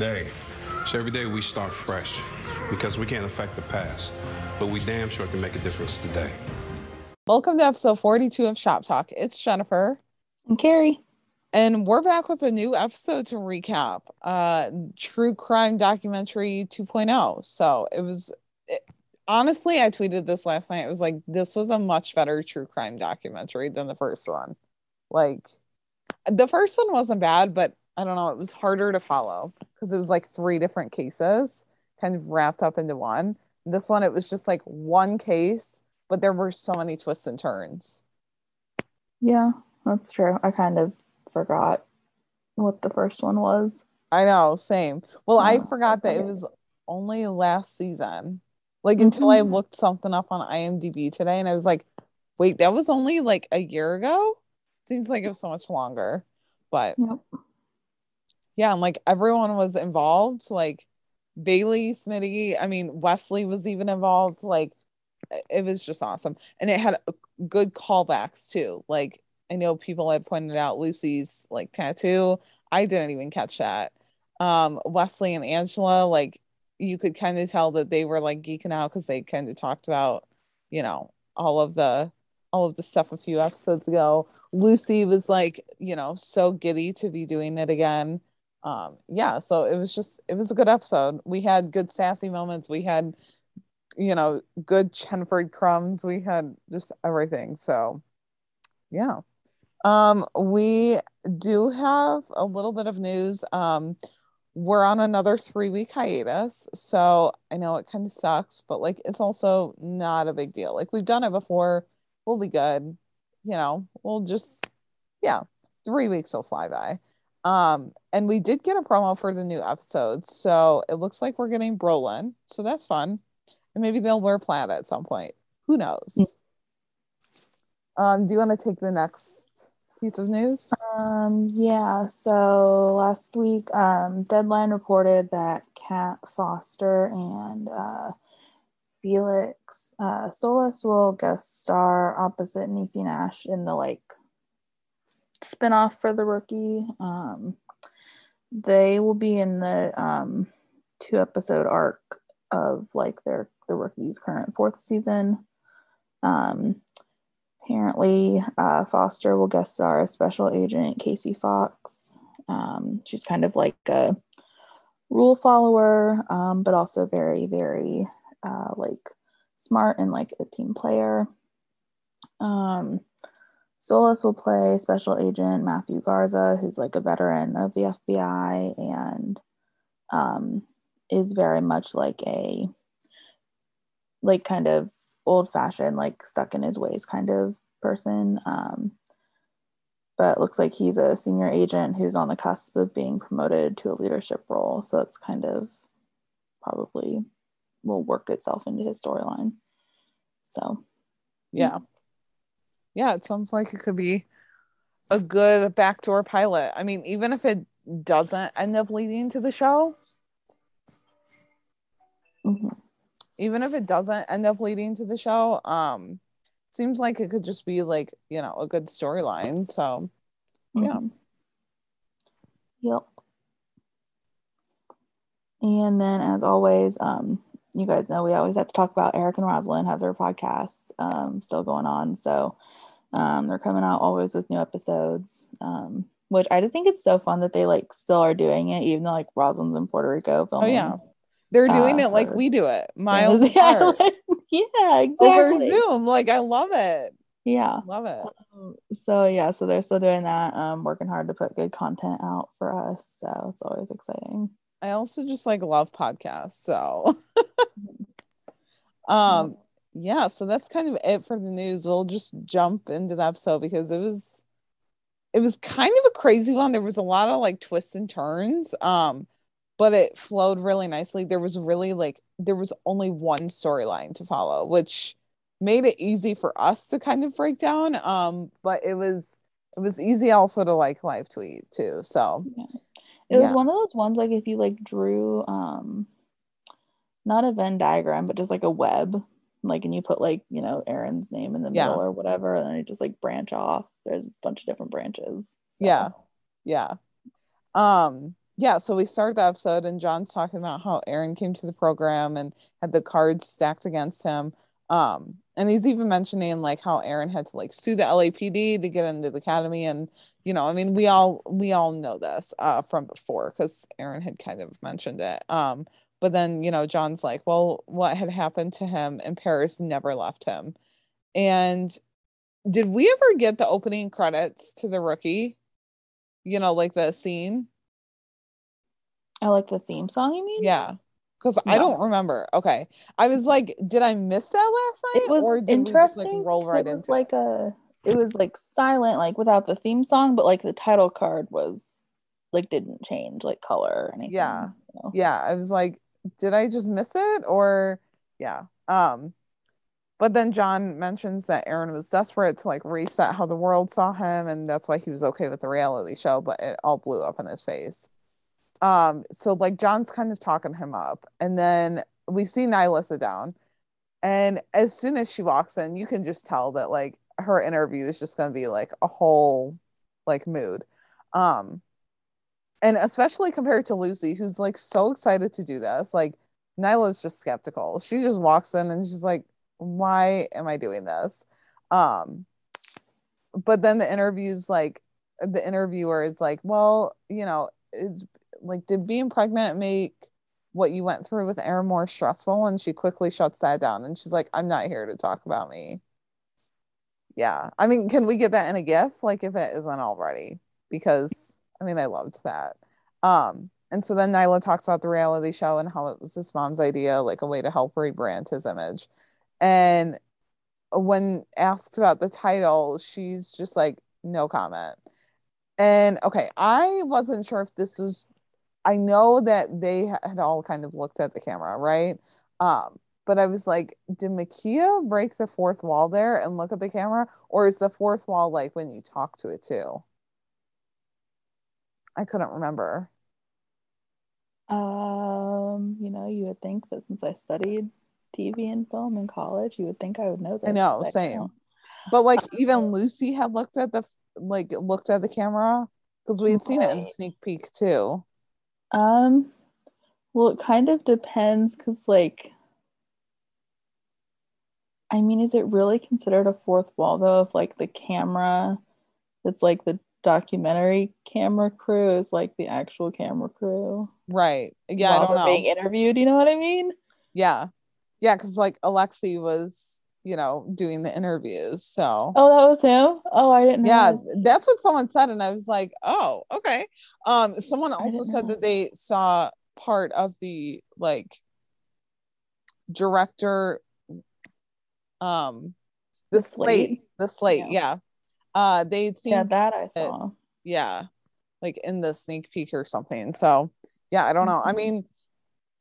today. So every day we start fresh because we can't affect the past, but we damn sure can make a difference today. Welcome to episode 42 of Shop Talk. It's Jennifer. And Carrie. And we're back with a new episode to recap. Uh True Crime Documentary 2.0. So it was it, honestly, I tweeted this last night. It was like this was a much better true crime documentary than the first one. Like the first one wasn't bad, but I don't know, it was harder to follow because it was like three different cases kind of wrapped up into one. This one, it was just like one case, but there were so many twists and turns. Yeah, that's true. I kind of forgot what the first one was. I know, same. Well, oh, I forgot that it was only last season. Like mm-hmm. until I looked something up on IMDb today and I was like, wait, that was only like a year ago? Seems like it was so much longer. But yep. Yeah, I'm like everyone was involved. Like Bailey, Smitty, I mean, Wesley was even involved. Like it was just awesome. And it had good callbacks too. Like I know people had pointed out Lucy's like tattoo. I didn't even catch that. Um, Wesley and Angela, like you could kind of tell that they were like geeking out because they kind of talked about, you know, all of the all of the stuff a few episodes ago. Lucy was like, you know, so giddy to be doing it again. Um, yeah, so it was just it was a good episode. We had good sassy moments. We had, you know, good Chenford crumbs. We had just everything. So yeah. Um, we do have a little bit of news. Um, we're on another three week hiatus. So I know it kind of sucks, but like it's also not a big deal. Like we've done it before. We'll be good. You know, we'll just, yeah, three weeks will fly by. Um, and we did get a promo for the new episode. So it looks like we're getting Brolin. So that's fun. And maybe they'll wear plaid at some point. Who knows? Mm. Um, do you want to take the next piece of news? Um, yeah. So last week, um, Deadline reported that Kat Foster and uh, Felix uh, Solis will guest star opposite Niecy Nash in the like spinoff for the rookie. Um, they will be in the um, two episode arc of like their the rookie's current fourth season. Um, apparently uh, Foster will guest star as Special Agent Casey Fox. Um, she's kind of like a rule follower, um, but also very, very uh, like smart and like a team player. Um, Solis will play Special Agent Matthew Garza, who's like a veteran of the FBI and um, is very much like a like kind of old fashioned, like stuck in his ways kind of person. Um, but looks like he's a senior agent who's on the cusp of being promoted to a leadership role. So it's kind of probably will work itself into his storyline. So, yeah. Yeah, it sounds like it could be a good backdoor pilot. I mean, even if it doesn't end up leading to the show, mm-hmm even if it doesn't end up leading to the show, um, seems like it could just be like you know a good storyline. So, mm-hmm. yeah. Yep. And then, as always, um, you guys know we always have to talk about Eric and Rosalind have their podcast um, still going on. So um, they're coming out always with new episodes, um, which I just think it's so fun that they like still are doing it, even though like Rosalind's in Puerto Rico filming. Oh yeah, they're doing uh, it like we do it, miles apart. yeah, exactly. Over Zoom. Like I love it. Yeah. Love it. Um, so yeah, so they're still doing that. Um, working hard to put good content out for us. So it's always exciting. I also just like love podcasts. So um yeah, so that's kind of it for the news. We'll just jump into the episode because it was it was kind of a crazy one. There was a lot of like twists and turns. Um but it flowed really nicely. There was really like there was only one storyline to follow, which made it easy for us to kind of break down. Um, but it was it was easy also to like live tweet too. So yeah. it was one of those ones like if you like drew um not a Venn diagram, but just like a web, like and you put like, you know, Aaron's name in the middle or whatever, and then you just like branch off. There's a bunch of different branches. So. Yeah. Yeah. Um yeah, so we start the episode and John's talking about how Aaron came to the program and had the cards stacked against him. Um, and he's even mentioning like how Aaron had to like sue the LAPD to get into the academy. And, you know, I mean, we all we all know this uh from before because Aaron had kind of mentioned it. Um, but then, you know, John's like, well, what had happened to him in Paris never left him. And did we ever get the opening credits to the rookie? You know, like the scene? I like the theme song, you mean? Yeah. Because I don't remember. Okay. I was like, did I miss that last night? It was or did we just, interesting. like, roll right it was into like a it was like silent, like without the theme song, but like the title card was like didn't change like color or anything. Yeah. you know? yeah i was like did i just miss it? Or yeah um but then john mentions that aaron was desperate to like reset how the world saw him and that's why he was okay with the reality show but it all blew up in his face. Um so like john's kind of talking him up and then we see nyla sit down and as soon as she walks in you can just tell that like her interview is just going to be like a whole like mood. Um and especially compared to Lucy, who's like so excited to do this. Like Nyla's just skeptical. She just walks in and she's like, "Why am I doing this?" Um, but then the interviews like the interviewer is like, "Well, you know, is like did being pregnant make what you went through with Aaron more stressful?" And she quickly shuts that down and she's like, "I'm not here to talk about me." Yeah, I mean, can we get that in a GIF? Like if it isn't already, because I mean, I loved that. Um, and so then Nyla talks about the reality show and how it was his mom's idea, like a way to help rebrand his image. And when asked about the title, she's just like, no comment. And okay, I wasn't sure if this was, I know that they had all kind of looked at the camera, right? Um, but I was like, did Mekia break the fourth wall there and look at the camera? Or is the fourth wall like when you talk to it too? I couldn't remember. Um, you know, you would think that since I studied TV and film in college, you would think I would know that. I know, but same. But like even Lucy had looked at the like looked at the camera because we had seen it in sneak peek too. Um, well, it kind of depends because, like, I mean, is it really considered a fourth wall though? If like the camera that's like the documentary camera crew is like the actual camera crew. Right. Yeah, I don't know. Being interviewed, you know what I mean? Yeah. Yeah, because like Alexi was, you know, doing the interviews. So Oh, that was him. Oh, I didn't know. yeah, that. that's what someone said. And I was like, oh, okay. Um, someone also said know. that they saw part of the like director um the, The slate, slate? the slate, Yeah. yeah. Uh they'd seen Yeah, that I saw. yeah like in the sneak peek or something so yeah i don't know i Mhm. mean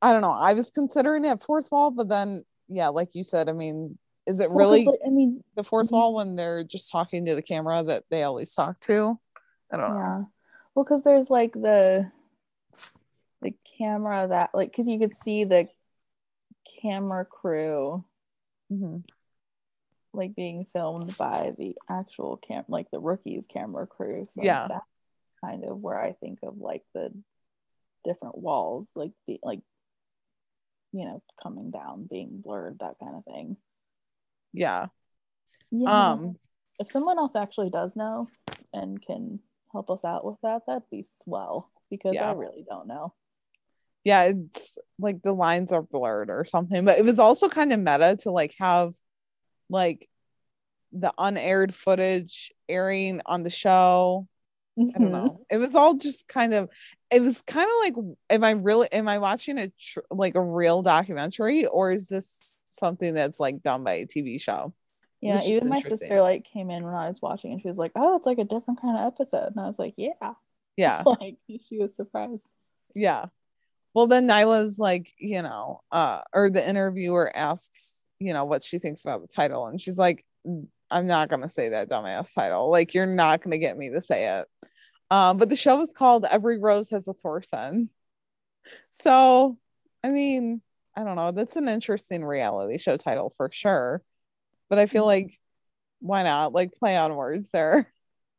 i don't know i was considering it fourth wall but then yeah like you said i mean is it Well, really like, I mean, the fourth Mhm. wall when they're just talking to the camera that they always talk to i don't know Yeah. Well, because there's like the the camera that like because you could see the camera crew Mhm. Like being filmed by the actual cam like the rookies camera crew. So Yeah. that's kind of where I think of like the different walls, like the like you know, coming down, being blurred, that kind of thing. yeah Yeah. um if someone else actually does know and can help us out with that, that'd be swell because Yeah. I really don't know. yeah it's like the lines are blurred or something but it was also kind of meta to like have like the unaired footage airing on the show I Mm-hmm. don't know. It was all just kind of. It was kind of like, am I really? Am I watching a tr- like a real documentary, or is this something that's like done by a TV show? Yeah, even my sister like came in when I was watching and she was like, "Oh, it's like a different kind of episode," and I was like, "Yeah," Yeah, like she was surprised. yeah. Well, then Nyla's like, you know, uh, or the interviewer asks, you know, what she thinks about the title, and she's like, I'm not gonna say that dumbass title. Like, you're not gonna get me to say it. Um, but the show is called Every Rose Has a Thorson. So, I mean, I don't know. That's an interesting reality show title for sure. But I feel like, why not? Like, play on words there.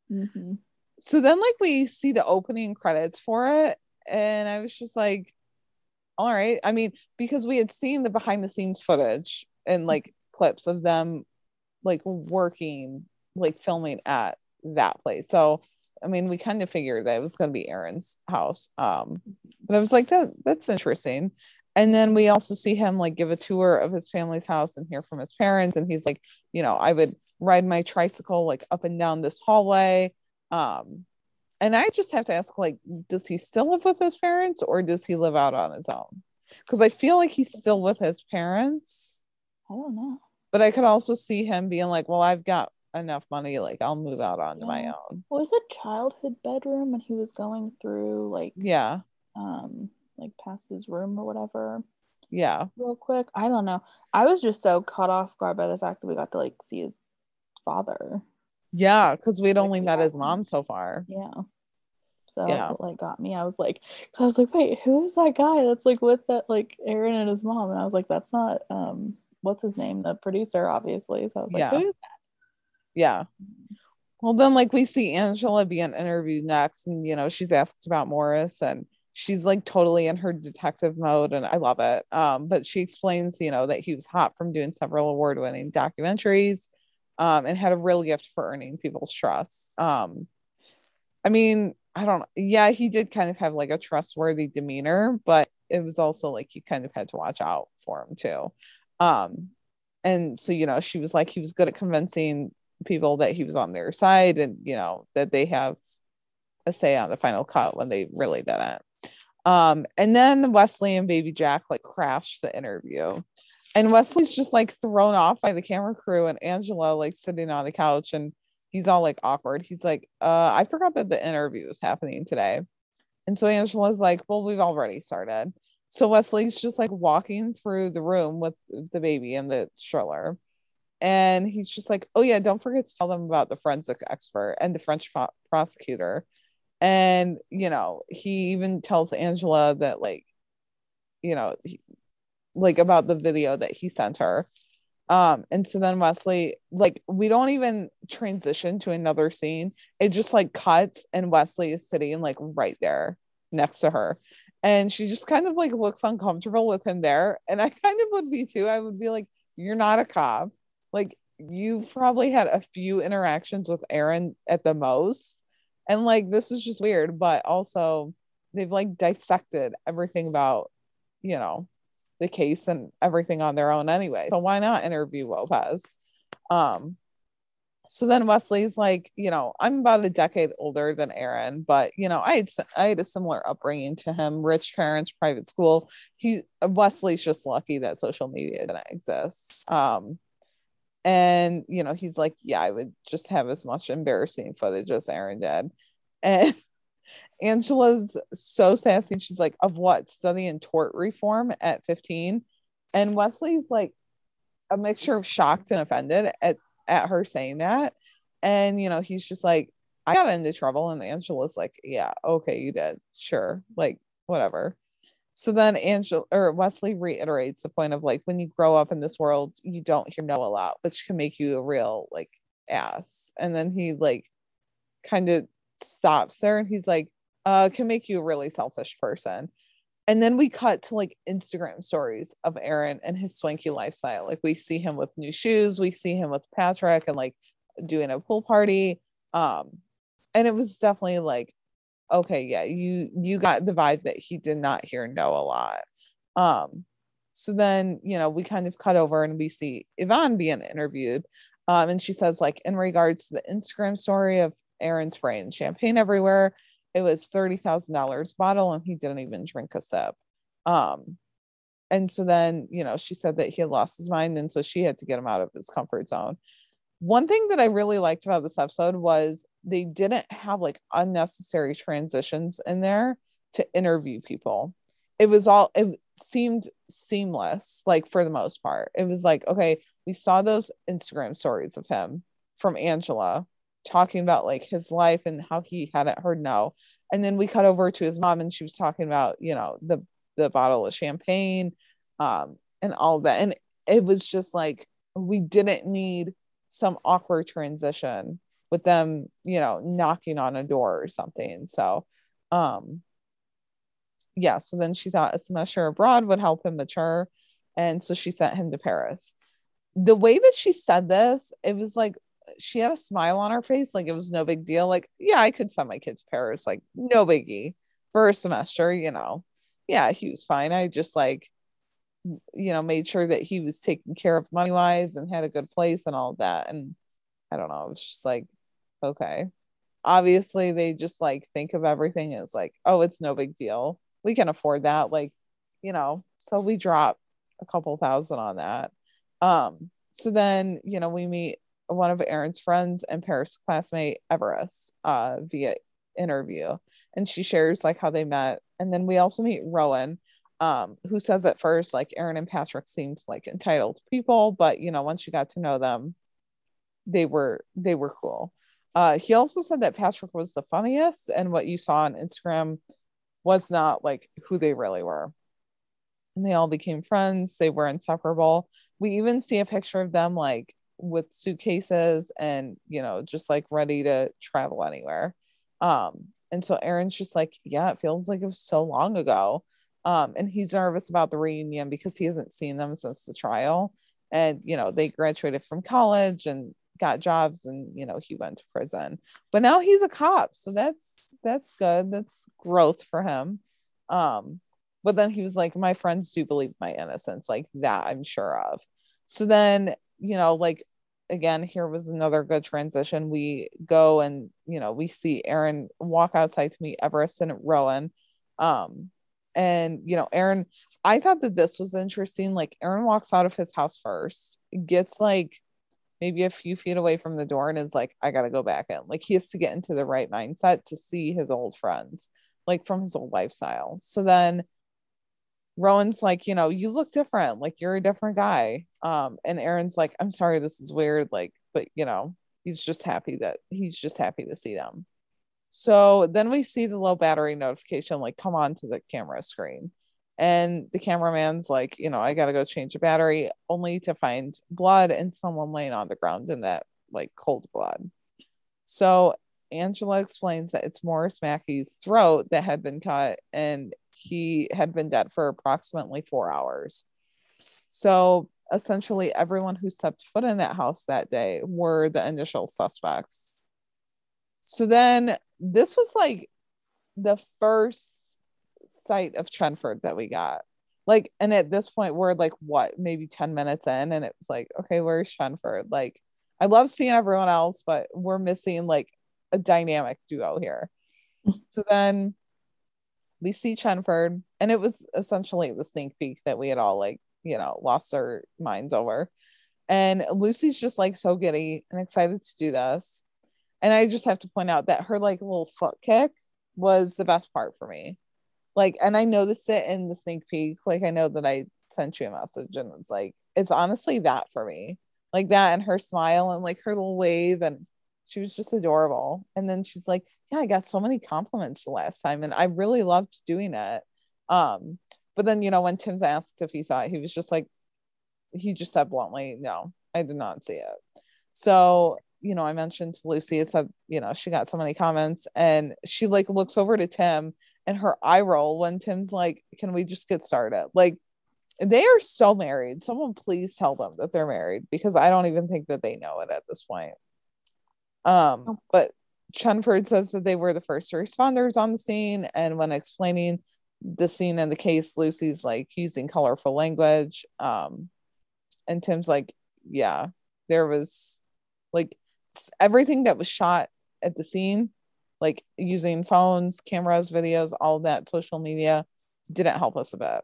hmm So then, like, we see the opening credits for it, and I was just like, all right. I mean, because we had seen the behind the scenes footage and like clips of them like working, like filming at that place. So I mean, we kind of figured that it was going to be Aaron's house. Um, but I was like, that that's interesting. And then we also see him like give a tour of his family's house and hear from his parents. And he's like, you know, I would ride my tricycle like up and down this hallway. Um, and I just have to ask, like, does he still live with his parents or does he live out on his own? Because I feel like he's still with his parents. I don't know. But I could also see him being like, well, I've got enough money, like I'll move out onto my Yeah. own. Was it childhood bedroom when he was going through like Yeah. um like past his room or whatever? Yeah. Real quick. I don't know. I was just so caught off guard by the fact that we got to like see his father. Yeah. Cause we'd Like, only met his mom so far. Yeah. So Yeah. that's what like got me. I was like, because I was like, wait, who is that guy that's like with that like Aaron and his mom? And I was like, that's not um what's his name? The producer, obviously. So I was like, Yeah. who is that? Yeah. Well, then, like, we see Angela being interviewed next, and you know, she's asked about Morris, and she's like totally in her detective mode, and I love it. Um, but she explains, you know, that he was hot from doing several award winning documentaries um, and had a real gift for earning people's trust. Um, I mean, I don't, yeah, he did kind of have like a trustworthy demeanor, but it was also like you kind of had to watch out for him too. Um, and so, you know, she was like, he was good at convincing people that he was on their side and you know that they have a say on the final cut when they really didn't. Um and then wesley and baby jack like crashed the interview. And wesley's just like thrown off by the camera crew and angela like sitting on the couch and he's all like awkward. He's like uh i forgot that the interview was happening today. And so angela's like well we've already started so wesley's just like walking through the room with the baby and the stroller and he's just like, "Oh yeah, don't forget to tell them about the forensic expert and the French pro- prosecutor." And you know, he even tells Angela that like, you know, he, like about the video that he sent her. Um, and so then Wesley, like, we don't even transition to another scene. It just like cuts, and Wesley is sitting like right there next to her. And she just kind of like looks uncomfortable with him there. And I kind of would be too. I would be like, You're not a cop like you've probably had a few interactions with Aaron at the most. And like this is just weird, but also they've like dissected everything about, you know, the case and everything on their own anyway. So why not interview Lopez? Um so then Wesley's like, you know, I'm about a decade older than Aaron, but you know, I had I had a similar upbringing to him, rich parents, private school. He Wesley's just lucky that social media didn't exist. Um, and you know he's like yeah i would just have as much embarrassing footage as aaron did and angela's so sassy she's like of what studying tort reform at 15 and wesley's like a mixture of shocked and offended at at her saying that and you know he's just like i got into trouble and angela's like yeah okay you did sure like whatever so then Angela or Wesley reiterates the point of like when you grow up in this world, you don't hear no a lot, which can make you a real like ass. And then he like kind of stops there and he's like, uh, can make you a really selfish person. And then we cut to like Instagram stories of Aaron and his swanky lifestyle. Like we see him with new shoes, we see him with Patrick and like doing a pool party. Um, and it was definitely like okay yeah you you got the vibe that he did not hear no a lot um so then you know we kind of cut over and we see yvonne being interviewed um and she says like in regards to the instagram story of aaron spraying champagne everywhere it was $30000 bottle and he didn't even drink a sip um and so then you know she said that he had lost his mind and so she had to get him out of his comfort zone one thing that I really liked about this episode was they didn't have like unnecessary transitions in there to interview people. It was all, it seemed seamless, like for the most part. It was like, okay, we saw those Instagram stories of him from Angela talking about like his life and how he hadn't heard no. And then we cut over to his mom and she was talking about, you know, the the bottle of champagne um and all that. And it was just like we didn't need some awkward transition with them, you know, knocking on a door or something. So, um, yeah, so then she thought a semester abroad would help him mature. And so she sent him to Paris. The way that she said this, it was like she had a smile on her face, like it was no big deal. Like, yeah, I could send my kids Paris, like no biggie for a semester, you know. Yeah, he was fine. I just like, you know, made sure that he was taken care of money wise and had a good place and all that. And I don't know, it's just like, okay. Obviously, they just like think of everything as like, oh, it's no big deal. We can afford that. Like, you know, so we drop a couple thousand on that. Um, so then, you know, we meet one of Aaron's friends and Paris classmate Everest uh, via interview, and she shares like how they met. And then we also meet Rowan, um, who says at first like Aaron and Patrick seemed like entitled people, but you know once you got to know them, they were they were cool. Uh, he also said that Patrick was the funniest, and what you saw on Instagram was not like who they really were. And they all became friends. They were inseparable. We even see a picture of them like with suitcases and you know just like ready to travel anywhere. Um and so aaron's just like yeah it feels like it was so long ago. Um and he's nervous about the reunion because he hasn't seen them since the trial. And you know they graduated from college and got jobs and you know he went to prison. But now he's a cop so that's that's good. That's growth for him. Um but then he was like my friends do believe my innocence like that i'm sure of. So then you know like again, here was another good transition. We go and, you know, we see Aaron walk outside to meet Everest and Rowan. Um, and, you know, Aaron, I thought that this was interesting. Like, Aaron walks out of his house first, gets like maybe a few feet away from the door, and is like, I got to go back in. Like, he has to get into the right mindset to see his old friends, like from his old lifestyle. So then, Rowan's like, you know, you look different. Like you're a different guy. Um, and Aaron's like, I'm sorry, this is weird. Like, but you know, he's just happy that he's just happy to see them. So then we see the low battery notification like come on to the camera screen. And the cameraman's like, you know, I gotta go change a battery, only to find blood and someone laying on the ground in that like cold blood. So Angela explains that it's Morris Mackey's throat that had been cut, and he had been dead for approximately four hours. So essentially, everyone who stepped foot in that house that day were the initial suspects. So then this was like the first sight of Chenford that we got. Like, and at this point, we're like, what, maybe 10 minutes in, and it was like, okay, where's Chenford? Like, I love seeing everyone else, but we're missing like a dynamic duo here. so then we see Chenford, and it was essentially the sneak peek that we had all like, you know, lost our minds over. And Lucy's just like so giddy and excited to do this. And I just have to point out that her like little foot kick was the best part for me. Like, and I noticed it in the sneak peek. Like, I know that I sent you a message and it's like, it's honestly that for me. Like that and her smile and like her little wave and she was just adorable. And then she's like, Yeah, I got so many compliments the last time, and I really loved doing it. Um, but then you know, when Tim's asked if he saw it, he was just like, he just said bluntly, No, I did not see it. So, you know, I mentioned to Lucy, it said, you know, she got so many comments, and she like looks over to Tim and her eye roll when Tim's like, Can we just get started? Like they are so married. Someone please tell them that they're married because I don't even think that they know it at this point. Um, oh. but Chenford says that they were the first responders on the scene, and when explaining the scene and the case, Lucy's like using colorful language. Um, and Tim's like, yeah, there was like everything that was shot at the scene, like using phones, cameras, videos, all that social media didn't help us a bit.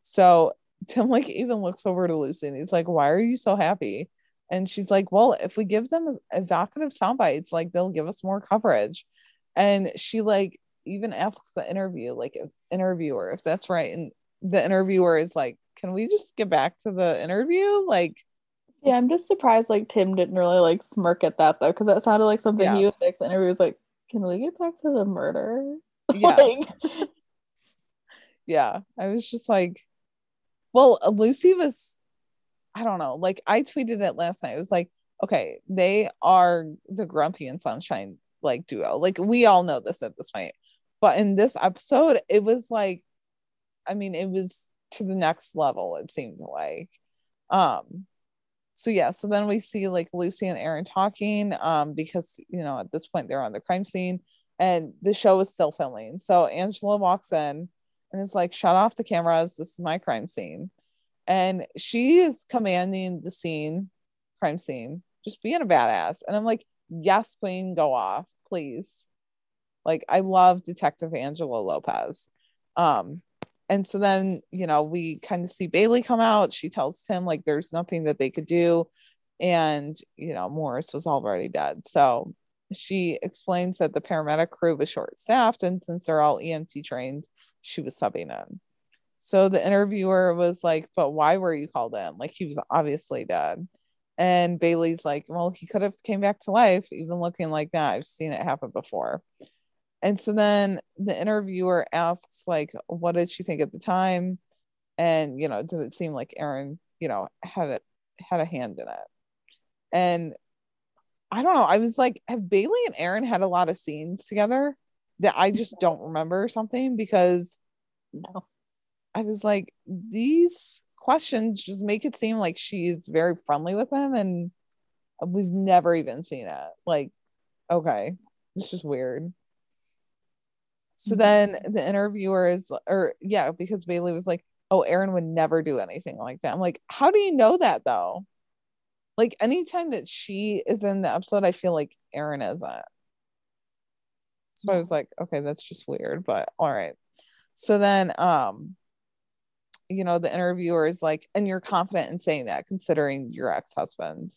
So Tim like even looks over to Lucy and he's like, Why are you so happy? And she's like, well, if we give them evocative sound bites, like they'll give us more coverage. And she like even asks the interview, like interviewer, if that's right. And the interviewer is like, can we just get back to the interview? Like, yeah, I'm just surprised like Tim didn't really like smirk at that though, because that sounded like something yeah. he would fix. The interview was like, can we get back to the murder? Yeah. like... yeah. I was just like, well, Lucy was I don't know. Like I tweeted it last night. It was like, okay, they are the Grumpy and Sunshine like duo. Like we all know this at this point. But in this episode, it was like I mean, it was to the next level, it seemed like. Um, so yeah, so then we see like Lucy and Aaron talking, um, because you know, at this point they're on the crime scene and the show is still filming. So Angela walks in and is like, shut off the cameras, this is my crime scene. And she is commanding the scene, crime scene, just being a badass. And I'm like, yes, Queen, go off, please. Like I love Detective Angela Lopez. Um, and so then, you know, we kind of see Bailey come out. She tells Tim like there's nothing that they could do. And, you know, Morris was already dead. So she explains that the paramedic crew was short staffed. And since they're all EMT trained, she was subbing in. So the interviewer was like, But why were you called in? Like he was obviously dead. And Bailey's like, Well, he could have came back to life, even looking like that. I've seen it happen before. And so then the interviewer asks, like, what did she think at the time? And, you know, does it seem like Aaron, you know, had a had a hand in it? And I don't know. I was like, have Bailey and Aaron had a lot of scenes together that I just don't remember something because No. I was like, these questions just make it seem like she's very friendly with him and we've never even seen it. Like, okay, it's just weird. So then the interviewer is, or yeah, because Bailey was like, oh, Aaron would never do anything like that. I'm like, how do you know that though? Like anytime that she is in the episode, I feel like Aaron isn't. So I was like, okay, that's just weird, but all right. So then um, you know, the interviewer is like, and you're confident in saying that considering your ex-husband.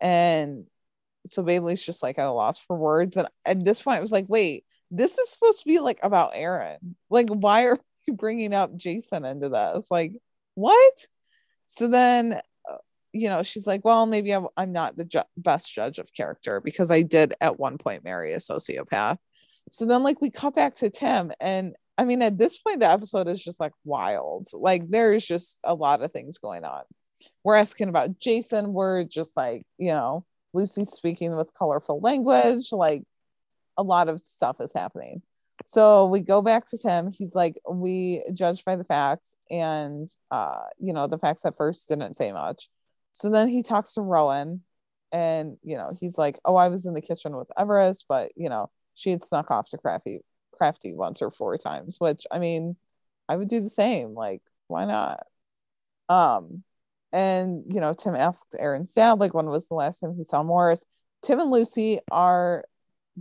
And so Bailey's just like at a loss for words. And at this point, I was like, wait, this is supposed to be like about Aaron. Like, why are you bringing up Jason into this? Like, what? So then, uh, you know, she's like, well, maybe I'm, I'm not the ju- best judge of character because I did at one point marry a sociopath. So then, like, we cut back to Tim, and I mean, at this point, the episode is just like wild. Like, there's just a lot of things going on. We're asking about Jason. We're just like, you know, Lucy speaking with colorful language. Like, a lot of stuff is happening. So we go back to Tim. He's like, we judge by the facts, and uh, you know, the facts at first didn't say much. So then he talks to Rowan, and you know, he's like, Oh, I was in the kitchen with Everest, but you know, she had snuck off to Crafty Crafty once or four times, which I mean, I would do the same. Like, why not? Um, and you know, Tim asked Aaron's dad, like, when was the last time he saw Morris? Tim and Lucy are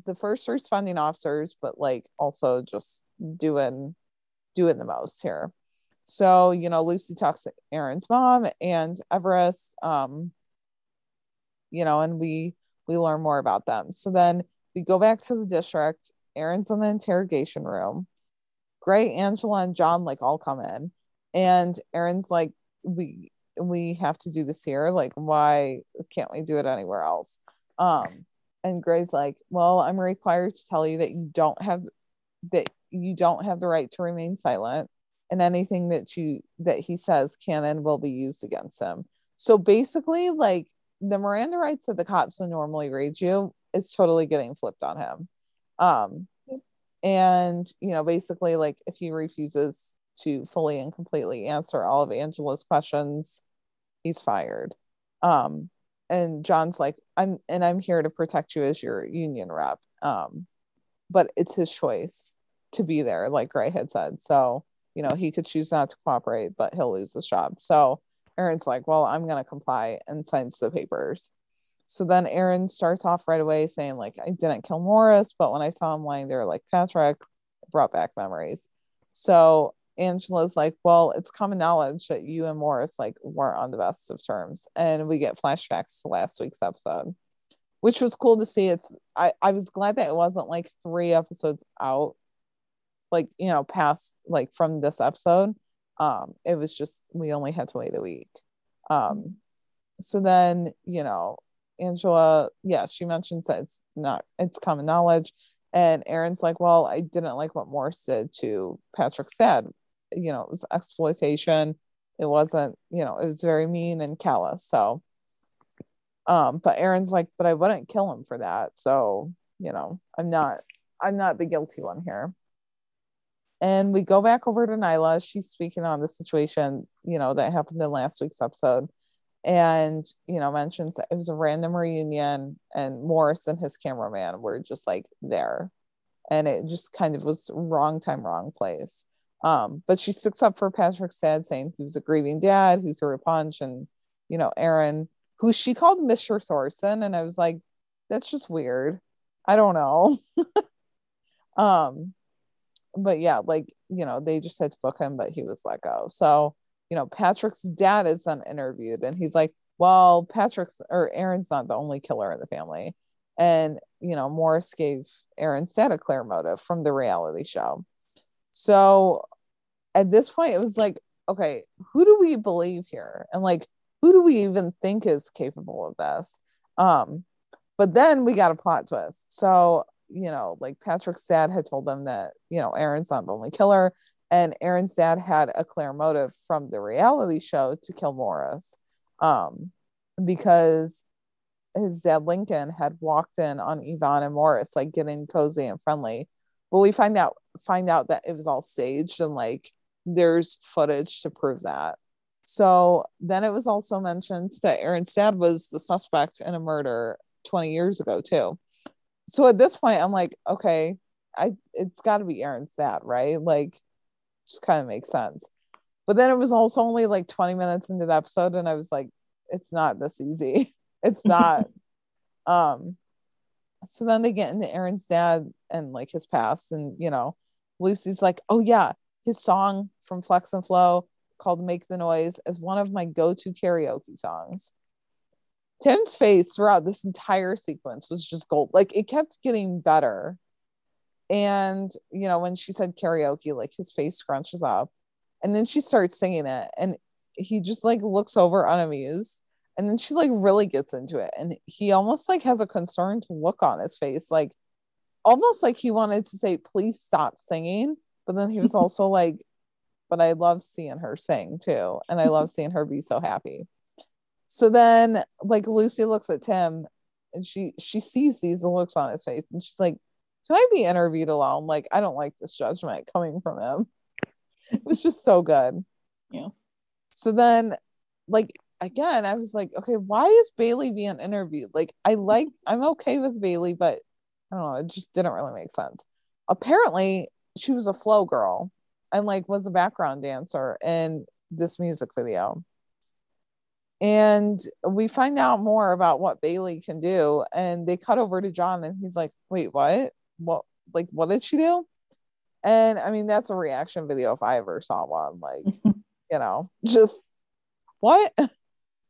the first responding officers, but like also just doing doing the most here. So, you know, Lucy talks to Aaron's mom and Everest, um, you know, and we we learn more about them. So then we go back to the district. Aaron's in the interrogation room. Gray, Angela, and John like all come in, and Aaron's like, we we have to do this here. Like, why can't we do it anywhere else? Um, and Gray's like, well, I'm required to tell you that you don't have that you don't have the right to remain silent, and anything that you that he says can and will be used against him. So basically, like the Miranda rights that the cops would normally read you is totally getting flipped on him. Um, and you know, basically, like if he refuses to fully and completely answer all of Angela's questions, he's fired. Um, and John's like, I'm and I'm here to protect you as your union rep. Um, but it's his choice to be there, like Gray had said. So, you know, he could choose not to cooperate, but he'll lose his job. So Aaron's like, Well, I'm gonna comply and signs the papers. So then Aaron starts off right away saying, like, I didn't kill Morris, but when I saw him lying there like Patrick, brought back memories. So Angela's like, well, it's common knowledge that you and Morris like weren't on the best of terms. And we get flashbacks to last week's episode, which was cool to see. It's I, I was glad that it wasn't like three episodes out, like, you know, past like from this episode. Um, it was just we only had to wait a week. Um, so then, you know, Angela, yeah, she mentions that it's not it's common knowledge. And Aaron's like, well, I didn't like what Morris did to Patrick dad. You know, it was exploitation. It wasn't, you know, it was very mean and callous. So, um, but Aaron's like, but I wouldn't kill him for that. So, you know, I'm not, I'm not the guilty one here. And we go back over to Nyla. She's speaking on the situation, you know, that happened in last week's episode. And, you know, mentions it was a random reunion and Morris and his cameraman were just like there. And it just kind of was wrong time, wrong place. Um, but she sticks up for Patrick's dad, saying he was a grieving dad who threw a punch, and you know, Aaron, who she called Mr. Thorson, and I was like, that's just weird. I don't know. um, but yeah, like you know, they just had to book him, but he was let go. So you know, Patrick's dad is then interviewed, and he's like, well, Patrick's or Aaron's not the only killer in the family. And, you know, Morris gave Aaron Santa a clear motive from the reality show. So at this point, it was like, okay, who do we believe here? And like, who do we even think is capable of this? Um, but then we got a plot twist. So, you know, like Patrick's dad had told them that, you know, Aaron's not the only killer. And Aaron's dad had a clear motive from the reality show to kill Morris. Um, because his dad Lincoln had walked in on Yvonne and Morris, like getting cozy and friendly. But we find out find out that it was all staged and like there's footage to prove that. So then it was also mentioned that Aaron's dad was the suspect in a murder 20 years ago too. So at this point, I'm like, okay, I it's got to be Aaron's dad, right? Like, just kind of makes sense. But then it was also only like 20 minutes into the episode, and I was like, it's not this easy. It's not. um. So then they get into Aaron's dad and like his past, and you know, Lucy's like, oh yeah, his song from Flex and Flow called Make the Noise is one of my go-to karaoke songs. Tim's face throughout this entire sequence was just gold. Like it kept getting better. And you know, when she said karaoke, like his face scrunches up. And then she starts singing it and he just like looks over unamused. And then she like really gets into it. And he almost like has a concerned look on his face, like almost like he wanted to say, please stop singing. But then he was also like, but I love seeing her sing too. And I love seeing her be so happy. So then like Lucy looks at Tim and she she sees these looks on his face and she's like, Can I be interviewed alone? Like, I don't like this judgment coming from him. It was just so good. Yeah. So then like again, I was like, okay, why is Bailey being interviewed? Like I like I'm okay with Bailey, but I don't know, it just didn't really make sense. Apparently, she was a flow girl and like was a background dancer in this music video. And we find out more about what Bailey can do. And they cut over to John and he's like, wait, what? What like what did she do? And I mean, that's a reaction video if I ever saw one. Like, you know, just what?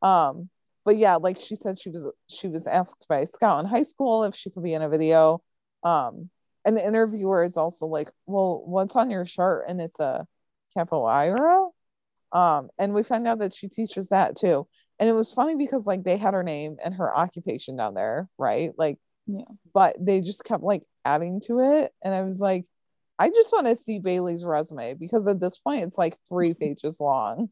Um, but yeah, like she said, she was she was asked by Scout in high school if she could be in a video. Um, and the interviewer is also like, "Well, what's on your shirt?" And it's a capoeira. Um, and we find out that she teaches that too. And it was funny because like they had her name and her occupation down there, right? Like, yeah. But they just kept like adding to it, and I was like, I just want to see Bailey's resume because at this point it's like three pages long.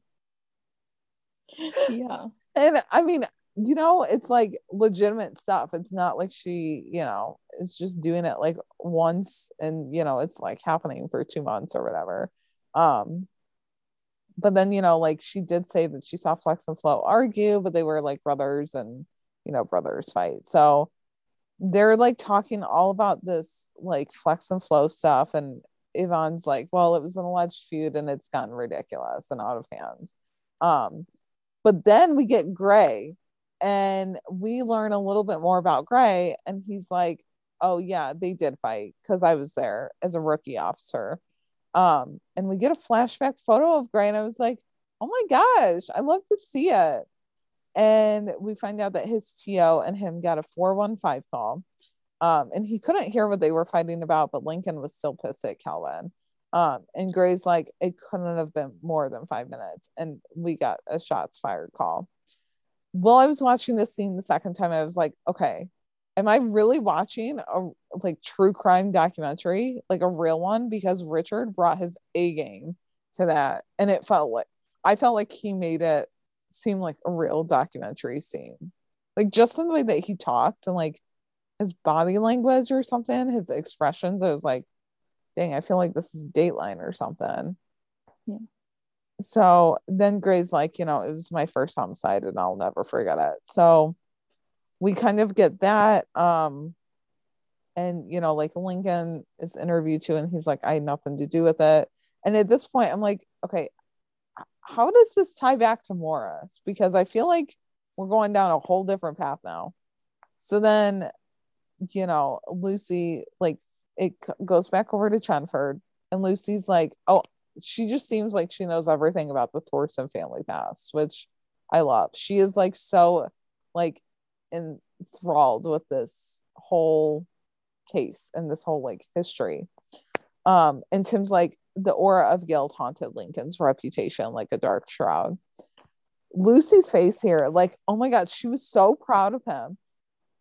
Yeah. And I mean, you know, it's like legitimate stuff. It's not like she, you know, is just doing it like once and, you know, it's like happening for two months or whatever. Um, but then, you know, like she did say that she saw Flex and Flow argue, but they were like brothers and, you know, brothers fight. So they're like talking all about this like Flex and Flow stuff. And Yvonne's like, well, it was an alleged feud and it's gotten ridiculous and out of hand. Um, but then we get Gray and we learn a little bit more about Gray. And he's like, oh, yeah, they did fight because I was there as a rookie officer. Um, and we get a flashback photo of Gray. And I was like, oh my gosh, I love to see it. And we find out that his TO and him got a 415 call. Um, and he couldn't hear what they were fighting about, but Lincoln was still pissed at Calvin. Um, and Gray's like, it couldn't have been more than five minutes. And we got a shots fired call. While I was watching this scene the second time, I was like, okay, am I really watching a like true crime documentary, like a real one? Because Richard brought his A game to that. And it felt like I felt like he made it seem like a real documentary scene. Like just in the way that he talked and like his body language or something, his expressions, I was like, dang, I feel like this is Dateline or something. Yeah. So then Gray's like, you know, it was my first homicide and I'll never forget it. So we kind of get that. Um, and you know, like Lincoln is interviewed too, and he's like, I had nothing to do with it. And at this point, I'm like, okay, how does this tie back to Morris? Because I feel like we're going down a whole different path now. So then, you know, Lucy, like, it goes back over to Chenford, and Lucy's like, oh, she just seems like she knows everything about the Thorsen family past, which I love. She is like so, like, enthralled with this whole case and this whole like history. Um, and Tim's like, the aura of guilt haunted Lincoln's reputation like a dark shroud. Lucy's face here, like, oh my God, she was so proud of him.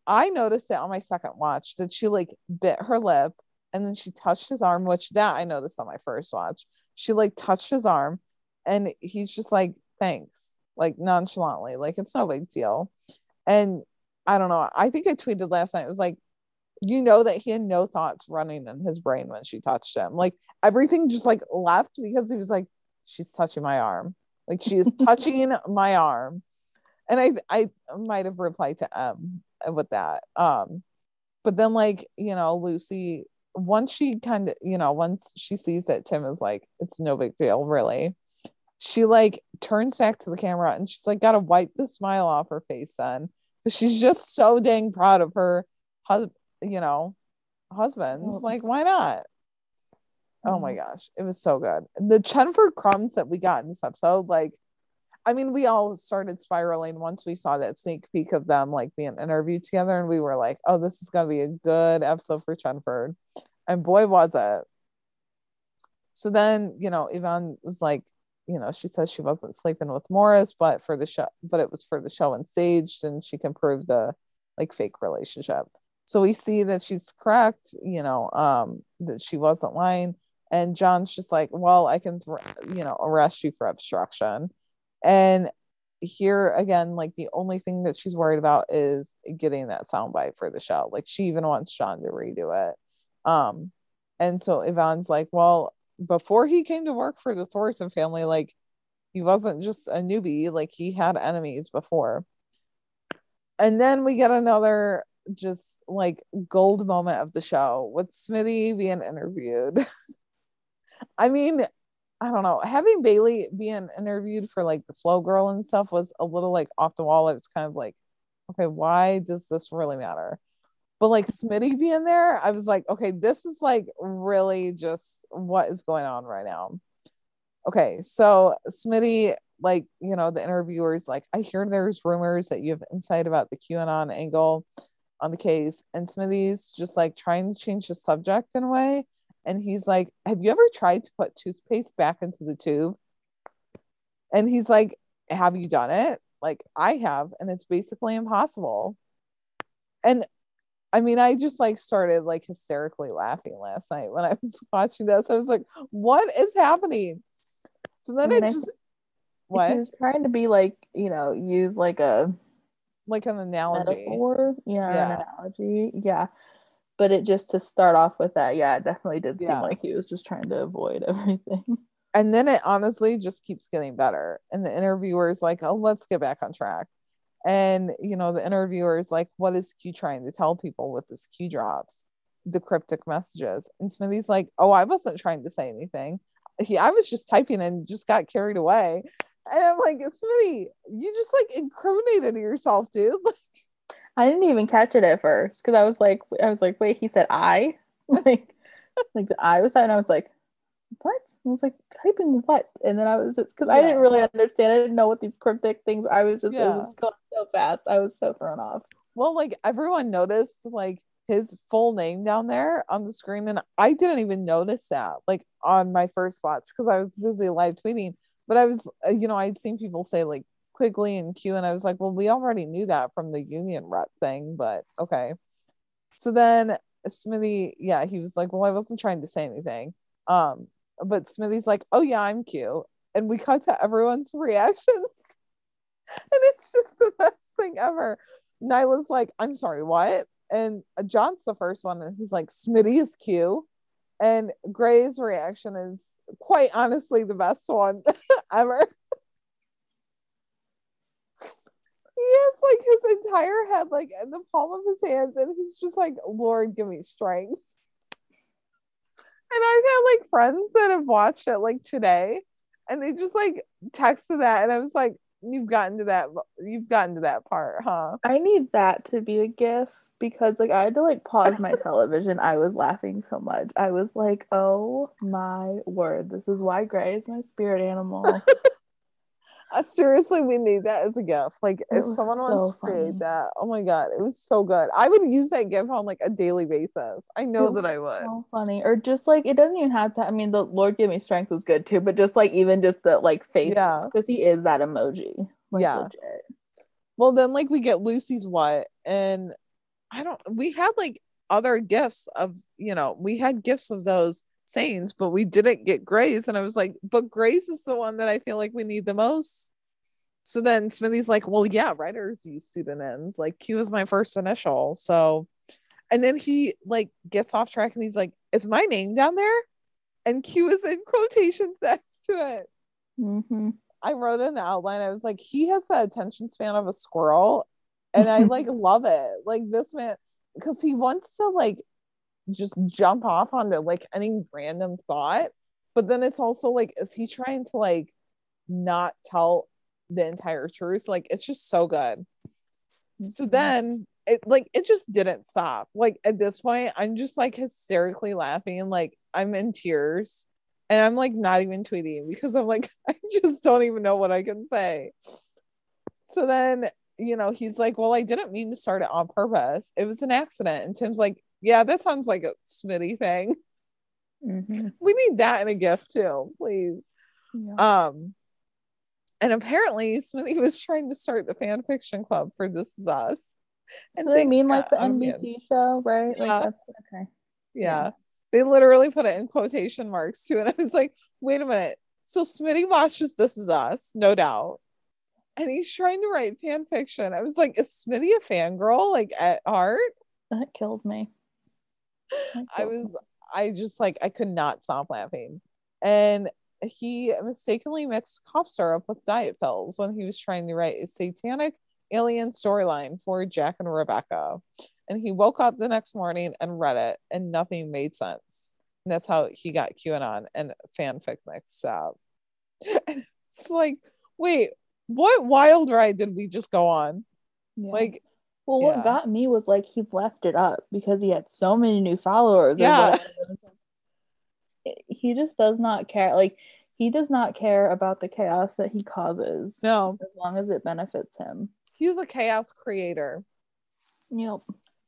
I noticed it on my second watch that she like bit her lip and then she touched his arm, which that I noticed on my first watch. She like touched his arm and he's just like, thanks, like nonchalantly, like it's no big deal. And I don't know. I think I tweeted last night. It was like, you know that he had no thoughts running in his brain when she touched him. Like everything just like left because he was like, she's touching my arm. Like she is touching my arm. And I I might have replied to M with that. Um, but then like, you know, Lucy, once she kind of, you know, once she sees that Tim is like, it's no big deal, really. She like turns back to the camera and she's like gotta wipe the smile off her face then. She's just so dang proud of her husband you know, husbands. Like, why not? Oh my gosh, it was so good. The Chenford crumbs that we got in this episode, like, I mean, we all started spiraling once we saw that sneak peek of them like being interviewed together, and we were like, oh, this is gonna be a good episode for Chenford. And boy, was it. So then, you know, Yvonne was like, you know, she says she wasn't sleeping with Morris, but for the show, but it was for the show and staged, and she can prove the like fake relationship. So we see that she's correct, you know, um, that she wasn't lying. And John's just like, well, I can, you know, arrest you for obstruction. And here again, like the only thing that she's worried about is getting that soundbite for the show. Like she even wants John to redo it. Um, and so Yvonne's like, well, before he came to work for the Thorsen family, like he wasn't just a newbie, like he had enemies before. And then we get another just like gold moment of the show with Smitty being interviewed. I mean, I don't know, having Bailey being interviewed for like the Flow Girl and stuff was a little like off the wall. It was kind of like, okay, why does this really matter? But like Smitty being there, I was like, okay, this is like really just what is going on right now. Okay, so Smitty, like, you know, the interviewers, like, I hear there's rumors that you have insight about the QAnon angle on the case and Smitty's just like trying to change the subject in a way. And he's like, Have you ever tried to put toothpaste back into the tube? And he's like, Have you done it? Like, I have, and it's basically impossible. And I mean, I just like started like hysterically laughing last night when I was watching this. I was like, What is happening? So then I mean, it just what he was trying to be like, you know, use like a like an analogy. Metaphor? Yeah, yeah. an analogy. Yeah. But it just to start off with that, yeah, it definitely did yeah. seem like he was just trying to avoid everything. And then it honestly just keeps getting better. And the interviewer is like, oh, let's get back on track. And you know, the interviewer is like, what is Q trying to tell people with this Q drops? The cryptic messages. And Smitty's like, oh, I wasn't trying to say anything. He, I was just typing and just got carried away. And I'm like, Smitty, you just like incriminated yourself, dude. I didn't even catch it at first because I was like, I was like, wait, he said I, like, like the I was and I was like, what? I was like, typing what? And then I was just because yeah. I didn't really understand. I didn't know what these cryptic things. Were. I was just yeah. it was going so fast. I was so thrown off. Well, like everyone noticed, like his full name down there on the screen, and I didn't even notice that, like on my first watch because I was busy live tweeting but I was, uh, you know, I'd seen people say like Quigley and Q, and I was like, well, we already knew that from the union rep thing, but okay. So then Smitty, yeah, he was like, well, I wasn't trying to say anything. Um, but Smitty's like, oh yeah, I'm Q, and we cut to everyone's reactions, and it's just the best thing ever. Nyla's like, I'm sorry, what? And John's the first one, and he's like, Smitty is Q. And Grey's reaction is quite honestly the best one ever. he has like his entire head like in the palm of his hands, and he's just like, Lord, give me strength. And I've had like friends that have watched it like today, and they just like texted that, and I was like, "You've gotten to that. You've gotten to that part, huh?" I need that to be a gif because like I had to like pause my television. I was laughing so much. I was like, "Oh my word! This is why Grey is my spirit animal." Uh, seriously, we need that as a gift. Like, It if someone so wants to funny. create that, oh my god, it was so good. I would use that gift on like a daily basis. I know It that I would. So funny, or just like it doesn't even have to. I mean, the Lord give me strength was good too, but just like even just the like face, Yeah. because he is that emoji. Like, Yeah. legit. Well, then like we get Lucy's what, and I don't. We had like other gifts of you know we had gifts of those sayings, but we didn't get Grace, and I was like, but Grace is the one that I feel like we need the most. So then Smitty's like, well, yeah, writers use pseudonyms. Like Q is my first initial, so. And then he like gets off track and he's like, "Is my name down there?" And Q is in quotations next to it. Mhm. I wrote in the outline. I was like, he has the attention span of a squirrel, and I like love it. Like this man, because he wants to like just jump off onto like any random thought, but then it's also like, is he trying to like not tell the entire truth? Like it's just so good. So then it like it just didn't stop. Like at this point, I'm just like hysterically laughing, and like I'm in tears. And I'm like not even tweeting because I'm like, I just don't even know what I can say. So then, you know, he's like, Well, I didn't mean to start it on purpose. It was an accident. And Tim's like, Yeah, that sounds like a Smitty thing. Mhm. We need that in a gift too, please. Yeah. Um, and apparently Smitty was trying to start the fan fiction club for This Is Us. And so they things mean like the. NBC show, right? Yeah. Like that's okay. Yeah. Yeah. They literally put it in quotation marks too. And I was like, wait a minute. So Smitty watches This Is Us, no doubt. And he's trying to write fan fiction. I was like, is Smitty a fangirl, like at heart? That kills me. That I kills me. was, I just like, I could not stop laughing. And he mistakenly mixed cough syrup with diet pills when he was trying to write a satanic alien storyline for Jack and Rebecca. And he woke up the next morning and read it, and nothing made sense. And that's how he got QAnon and fanfic mixed up. And it's like, wait, what wild ride did we just go on? Yeah. Like, Well, Yeah. what got me was like he left it up because he had so many new followers. Yeah. He just does not care. Like he does not care about the chaos that he causes no, as long as it benefits him. he's a chaos creator. Yep.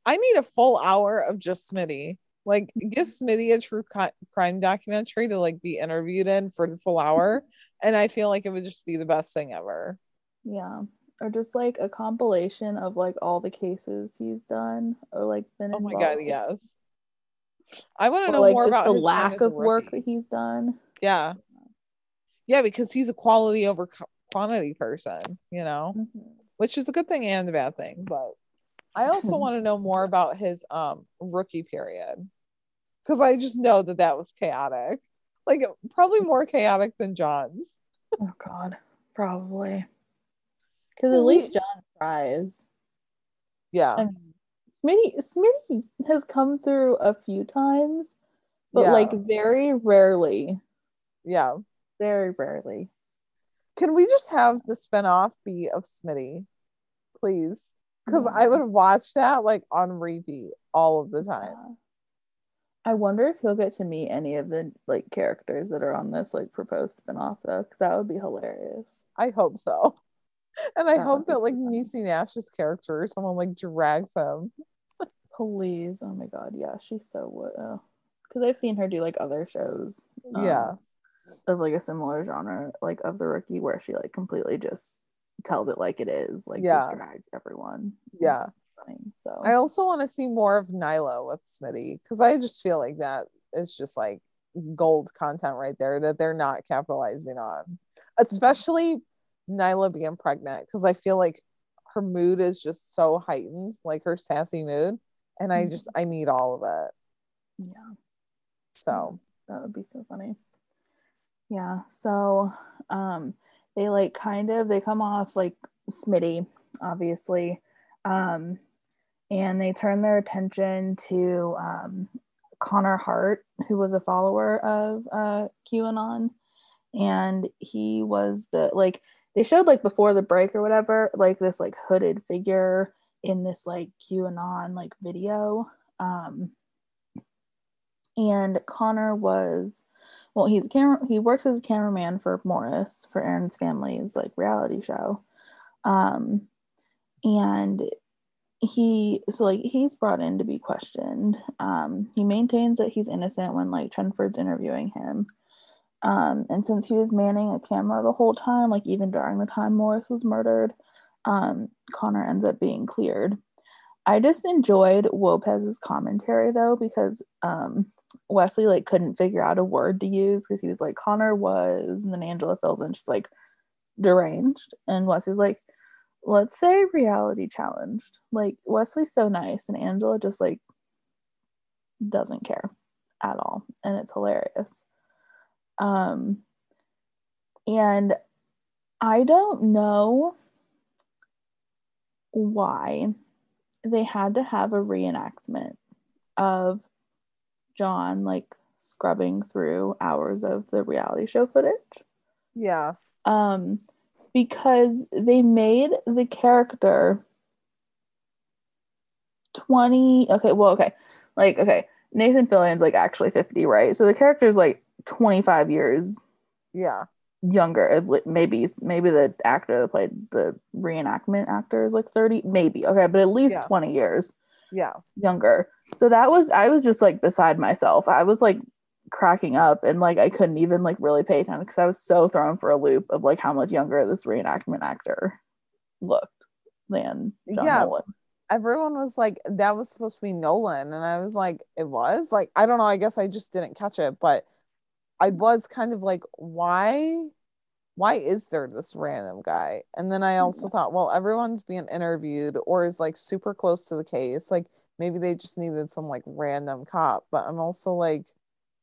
I need a full hour of just Smitty. Like, give Smitty a true co- crime documentary to like be interviewed in for the full hour, and I feel like it would just be the best thing ever. Yeah. Or just like a compilation of like all the cases he's done or like been Oh my god, with. yes. I want to know like more about the his lack of work that he's done. Yeah, yeah, because he's a quality over quantity person, you know, Mhm. which is a good thing and a bad thing. But I also want to know more about his um rookie period because I just know that that was chaotic, like probably more chaotic than John's. Oh god, probably. Because at hmm. least John tries. Yeah, I mean, Smitty, Smitty has come through a few times, but Yeah. like very rarely, yeah. very rarely. Can we just have the spinoff be of Smitty, please? Because Yeah. Mm-hmm. I would watch that like on repeat all of the time. Yeah. I wonder if he'll get to meet any of the like characters that are on this like proposed spinoff though, because that would be hilarious. I hope so. And I That hope that like. Niecy Nash's character or someone like drags him. Please, oh my god, yeah, she's so what? Because I've seen her do like other shows. um, Yeah. of like a similar genre, like of the rookie, where she like completely just tells it like it is, like Yeah. just drags everyone. Yeah. It's So I also want to see more of Nyla with Smitty because I just feel like that is just like gold content right there that they're not capitalizing on, especially Nyla being pregnant because I feel like her mood is just so heightened, like her sassy mood, and I Mhm. just I need all of it. yeah. So that would be so funny. Yeah. So um they like kind of they come off like Smitty, obviously. Um and they turned their attention to um Connor Hart, who was a follower of uh QAnon. And he was the like they showed like before the break or whatever, like this like hooded figure in this like QAnon like video. Um and Connor was well, he's a camera he works as a cameraman for Morris for Aaron's family's like reality show. Um and he so like he's brought in to be questioned. Um he maintains that he's innocent when like Chenford's interviewing him. Um, and since he was manning a camera the whole time, like even during the time Morris was murdered, um, Connor ends up being cleared. I just enjoyed Lopez's commentary though, because um, Wesley like couldn't figure out a word to use because he was like Connor was, and then Angela fills in. She's like deranged, and Wesley's like, let's say reality challenged. Like Wesley's so nice, and Angela just like doesn't care at all, and it's hilarious. Um, and I don't know why they had to have a reenactment of John like scrubbing through hours of the reality show footage. Yeah. Um because they made the character 20 okay, well okay. Like okay, Nathan Fillion's like actually 50, right? So the character is like 25 years Yeah. younger maybe maybe the actor that played the reenactment actor is like 30 maybe okay but at least Yeah. 20 years Yeah. younger so that was i was just like beside myself i was like cracking up and like i couldn't even like really pay attention because i was so thrown for a loop of like how much younger this reenactment actor looked than John Yeah. Nolan. Everyone was like, that was supposed to be Nolan. And I was like, it was? Like, I don't know. I guess I just didn't catch it. But I was kind of like, why? Why is there this random guy? And then I also mm-hmm. thought, well, everyone's being interviewed or is like super close to the case. Like maybe they just needed some like random cop. But I'm also like,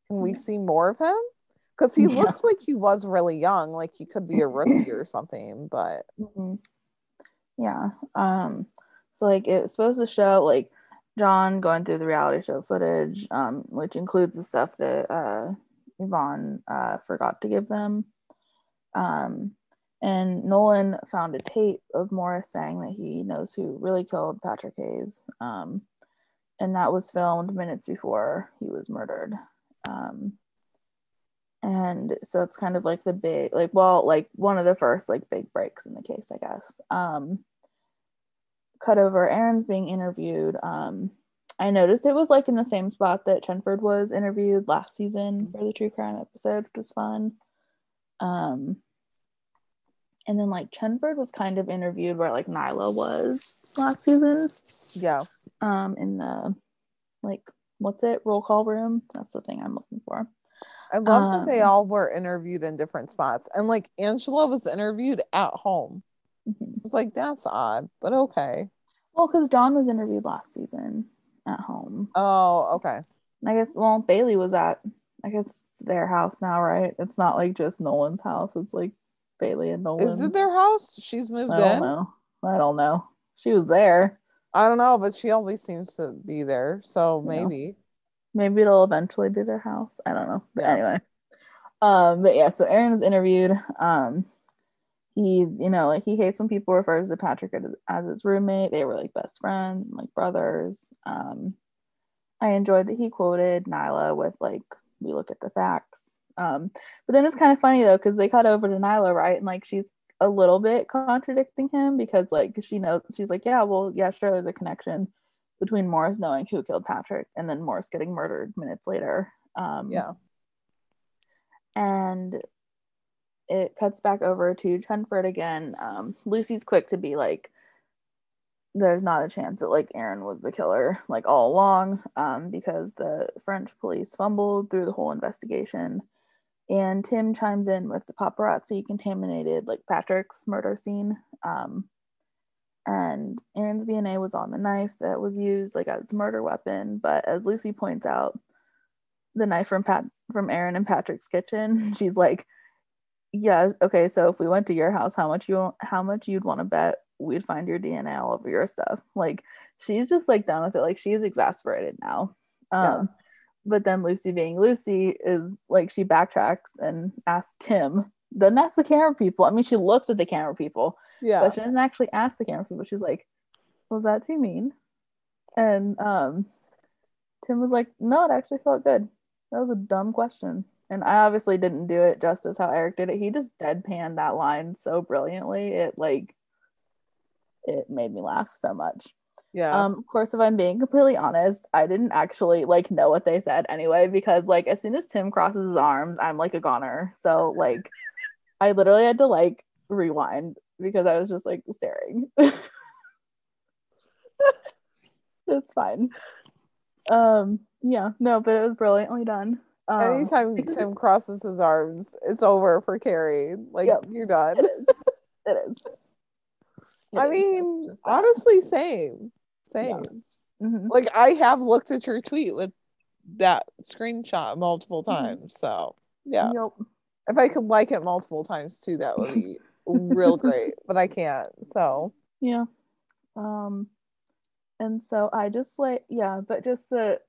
can we see more of him? Because he Yeah. looks like he was really young, like he could be a rookie or something. But Mhm. Yeah. Um, so like it's supposed to show like John going through the reality show footage, um, which includes the stuff that uh Yvonne uh forgot to give them. Um and Nolan found a tape of Morris saying that he knows who really killed Patrick Hayes. Um and that was filmed minutes before he was murdered. Um and so it's kind of like the big like well like one of the first like big breaks in the case i guess. Um cut over aaron's being interviewed. Um i noticed it was like in the same spot that chenford was interviewed last season for the true crime episode which was fun. Um and then like chenford was kind of interviewed where like nyla was last season. Yeah. um in the like what's it roll call room that's the thing i'm looking for I love that they Um, all were interviewed in different spots. And like Angela was interviewed at home. Mhm. It was like, that's odd, but okay. Well, because John was interviewed last season at home. Oh, okay. I guess, well, Bailey was at, I guess it's their house now, right? It's not like just Nolan's house. It's like Bailey and nolan Is it their house? She's moved I don't in? know. I don't know. She was there. I don't know, but she always seems to be there. So maybe. Maybe it'll eventually be their house. I don't know. But Yeah. anyway. Um, but yeah, so Aaron is interviewed. Um, he's, you know, like he hates when people refers to Patrick as, as his roommate. They were like best friends and like brothers. Um, I enjoyed that he quoted Nyla with like, we look at the facts. Um, but then it's kind of funny though, because they cut over to Nyla, right? And like she's a little bit contradicting him because like she knows she's like, yeah, well, yeah, sure, there's a connection between Morris knowing who killed Patrick and then Morris getting murdered minutes later. Um, Yeah. and it cuts back over to Chenford again. Um, Lucy's quick to be like, there's not a chance that like Aaron was the killer like all along um, because the French police fumbled through the whole investigation. And Tim chimes in with the paparazzi contaminated like Patrick's murder scene. Um, and Aaron's DNA was on the knife that was used like as the murder weapon. But as Lucy points out, the knife from Pat from Aaron and Patrick's kitchen. She's like, "Yeah, okay. So if we went to your house, how much you how much you'd want to bet we'd find your DNA all over your stuff?" Like she's just like done with it. Like she's exasperated now. Um, yeah. But then Lucy, being Lucy, is like she backtracks and asks Tim. Then that's the camera people. I mean, she looks at the camera people. Yeah. But she doesn't actually ask the camera people. She's like, "Was that too mean?" And um, Tim was like, "No, it actually felt good." That was a dumb question. And I obviously didn't do it justice how Eric did it. He just deadpanned that line so brilliantly. It like it made me laugh so much. Yeah. Um, of course, if I'm being completely honest, I didn't actually like know what they said anyway, because like as soon as Tim crosses his arms, I'm like a goner. So like I literally had to like rewind because I was just like staring. it's fine. Um yeah, no, but it was brilliantly done. Um, Anytime Tim crosses his arms, it's over for Carrie. Like yep, you're done. It is. It is. It I is. mean, honestly, same, same. Yeah. Mm-hmm. Like I have looked at your tweet with that screenshot multiple mm-hmm. times. Mm-hmm. So yeah, yep. if I could like it multiple times too, that would be real great. But I can't. So yeah. Um, and so I just like yeah, but just the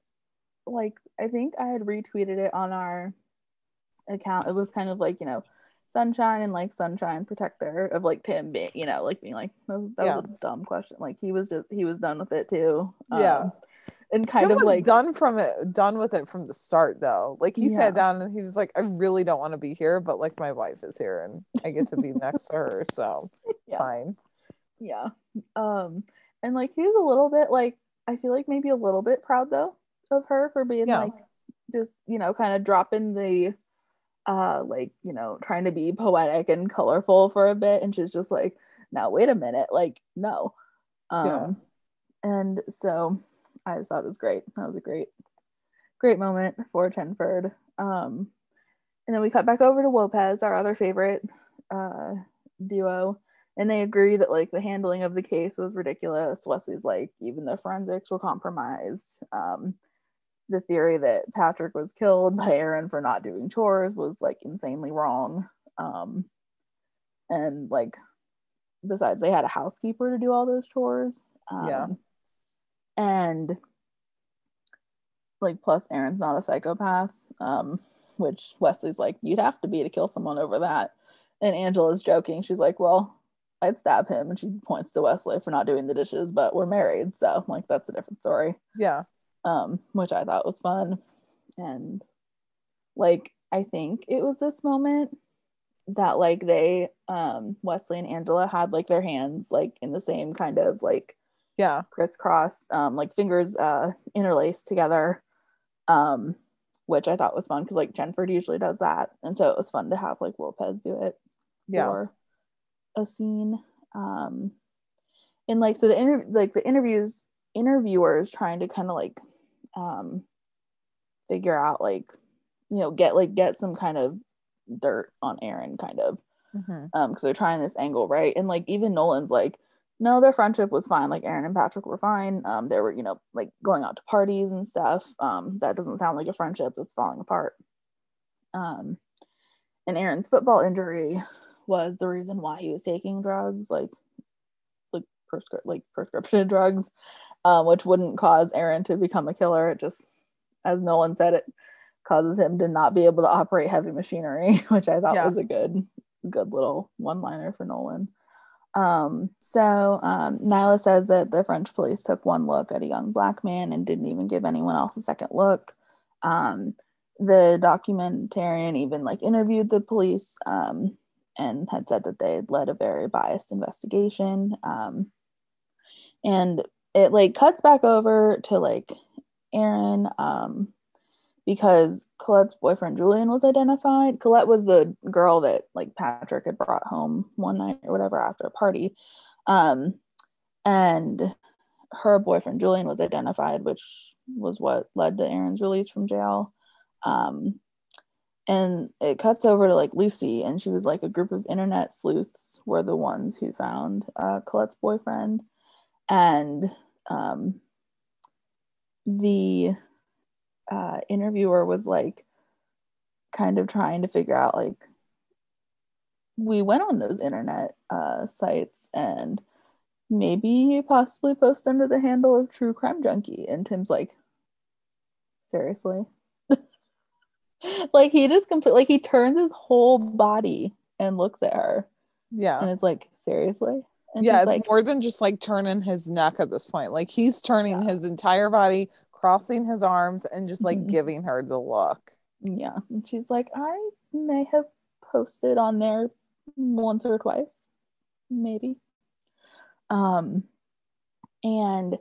like I think I had retweeted it on our account. It was kind of like, you know, sunshine and like sunshine protector of like Tim being, you know, like being like that was, that yeah. was a dumb question. Like he was just he was done with it too. Um, yeah. And kind Tim of like done from it done with it from the start though. Like he yeah. sat down and he was like, I really don't want to be here, but like my wife is here and I get to be next to her. So yeah. fine. Yeah. Um and like he was a little bit like I feel like maybe a little bit proud though of her for being yeah. like just you know kind of dropping the uh like you know trying to be poetic and colorful for a bit and she's just like now wait a minute like no. Um yeah. and so i just thought it was great. That was a great great moment for chenford um and then we cut back over to lopez our other favorite uh duo and they agree that like the handling of the case was ridiculous. Wesley's like even the forensics were compromised. Um the theory that Patrick was killed by Aaron for not doing chores was like insanely wrong. Um, and like, besides, they had a housekeeper to do all those chores. Um, yeah. And like, plus, Aaron's not a psychopath, um, which Wesley's like, you'd have to be to kill someone over that. And Angela's joking. She's like, well, I'd stab him. And she points to Wesley for not doing the dishes, but we're married. So, like, that's a different story. Yeah um, which I thought was fun. And like, I think it was this moment that like they, um, Wesley and Angela had like their hands like in the same kind of like, yeah, crisscross, um, like fingers uh, interlaced together, um, which I thought was fun because like Chenford usually does that. And so it was fun to have like Lopez do it yeah. for a scene. Um, and like, so the inter- like the interviews interviewers trying to kind of like um figure out like you know get like get some kind of dirt on Aaron kind of mm-hmm. um because they're trying this angle right? And like even Nolan's like no their friendship was fine. Like Aaron and Patrick were fine. Um they were you know like going out to parties and stuff. Um that doesn't sound like a friendship that's falling apart. Um and Aaron's football injury was the reason why he was taking drugs like like prescri- like prescription drugs um, which wouldn't cause Aaron to become a killer. It just, as Nolan said, it causes him to not be able to operate heavy machinery, which I thought yeah. was a good, good little one liner for Nolan. Um, so um, Nyla says that the French police took one look at a young black man and didn't even give anyone else a second look. Um, the documentarian even like interviewed the police um, and had said that they had led a very biased investigation. Um, and it like cuts back over to like Aaron um because Colette's boyfriend Julian was identified. Colette was the girl that like Patrick had brought home one night or whatever after a party. Um and her boyfriend Julian was identified, which was what led to Aaron's release from jail. Um and it cuts over to like Lucy, and she was like a group of internet sleuths were the ones who found uh, Colette's boyfriend, and um, the uh, interviewer was like kind of trying to figure out like we went on those internet uh, sites and maybe possibly post under the handle of true crime junkie. And tim's like seriously? Like he just completely like he turns his whole body and looks at her. Yeah. and is like seriously and yeah, it's like more than just like turning his neck at this point. Like he's turning Yeah. his entire body, crossing his arms, and just like Mhm. giving her the look. yeah and she's like i may have posted on there once or twice maybe um and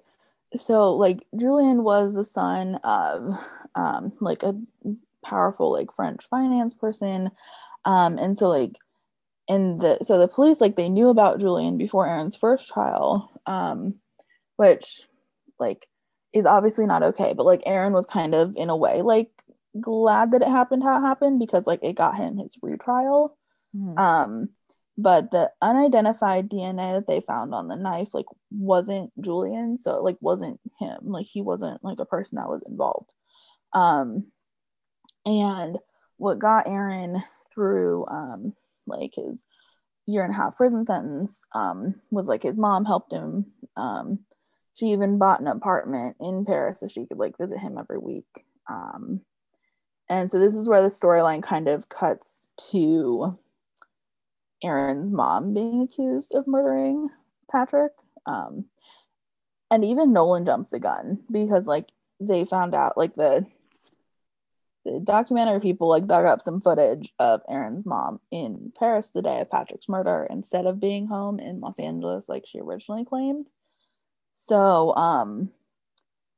so like julian was the son of um like a powerful like french finance person um and so like and the so the police like they knew about julian before aaron's first trial um which like is obviously not okay but like aaron was kind of in a way like glad that it happened how it happened because like it got him his retrial. Mhm. um but the unidentified dna that they found on the knife like wasn't julian so it like wasn't him. Like he wasn't like a person that was involved. Um and what got aaron through um like his year and a half prison sentence um was like his mom helped him um she even bought an apartment in paris so she could like visit him every week um and so this is where the storyline kind of cuts to Aaron's mom being accused of murdering Patrick. Um, and even Nolan jumped the gun because like they found out like the the documentary people like dug up some footage of Aaron's mom in Paris the day of Patrick's murder instead of being home in Los Angeles like she originally claimed. So um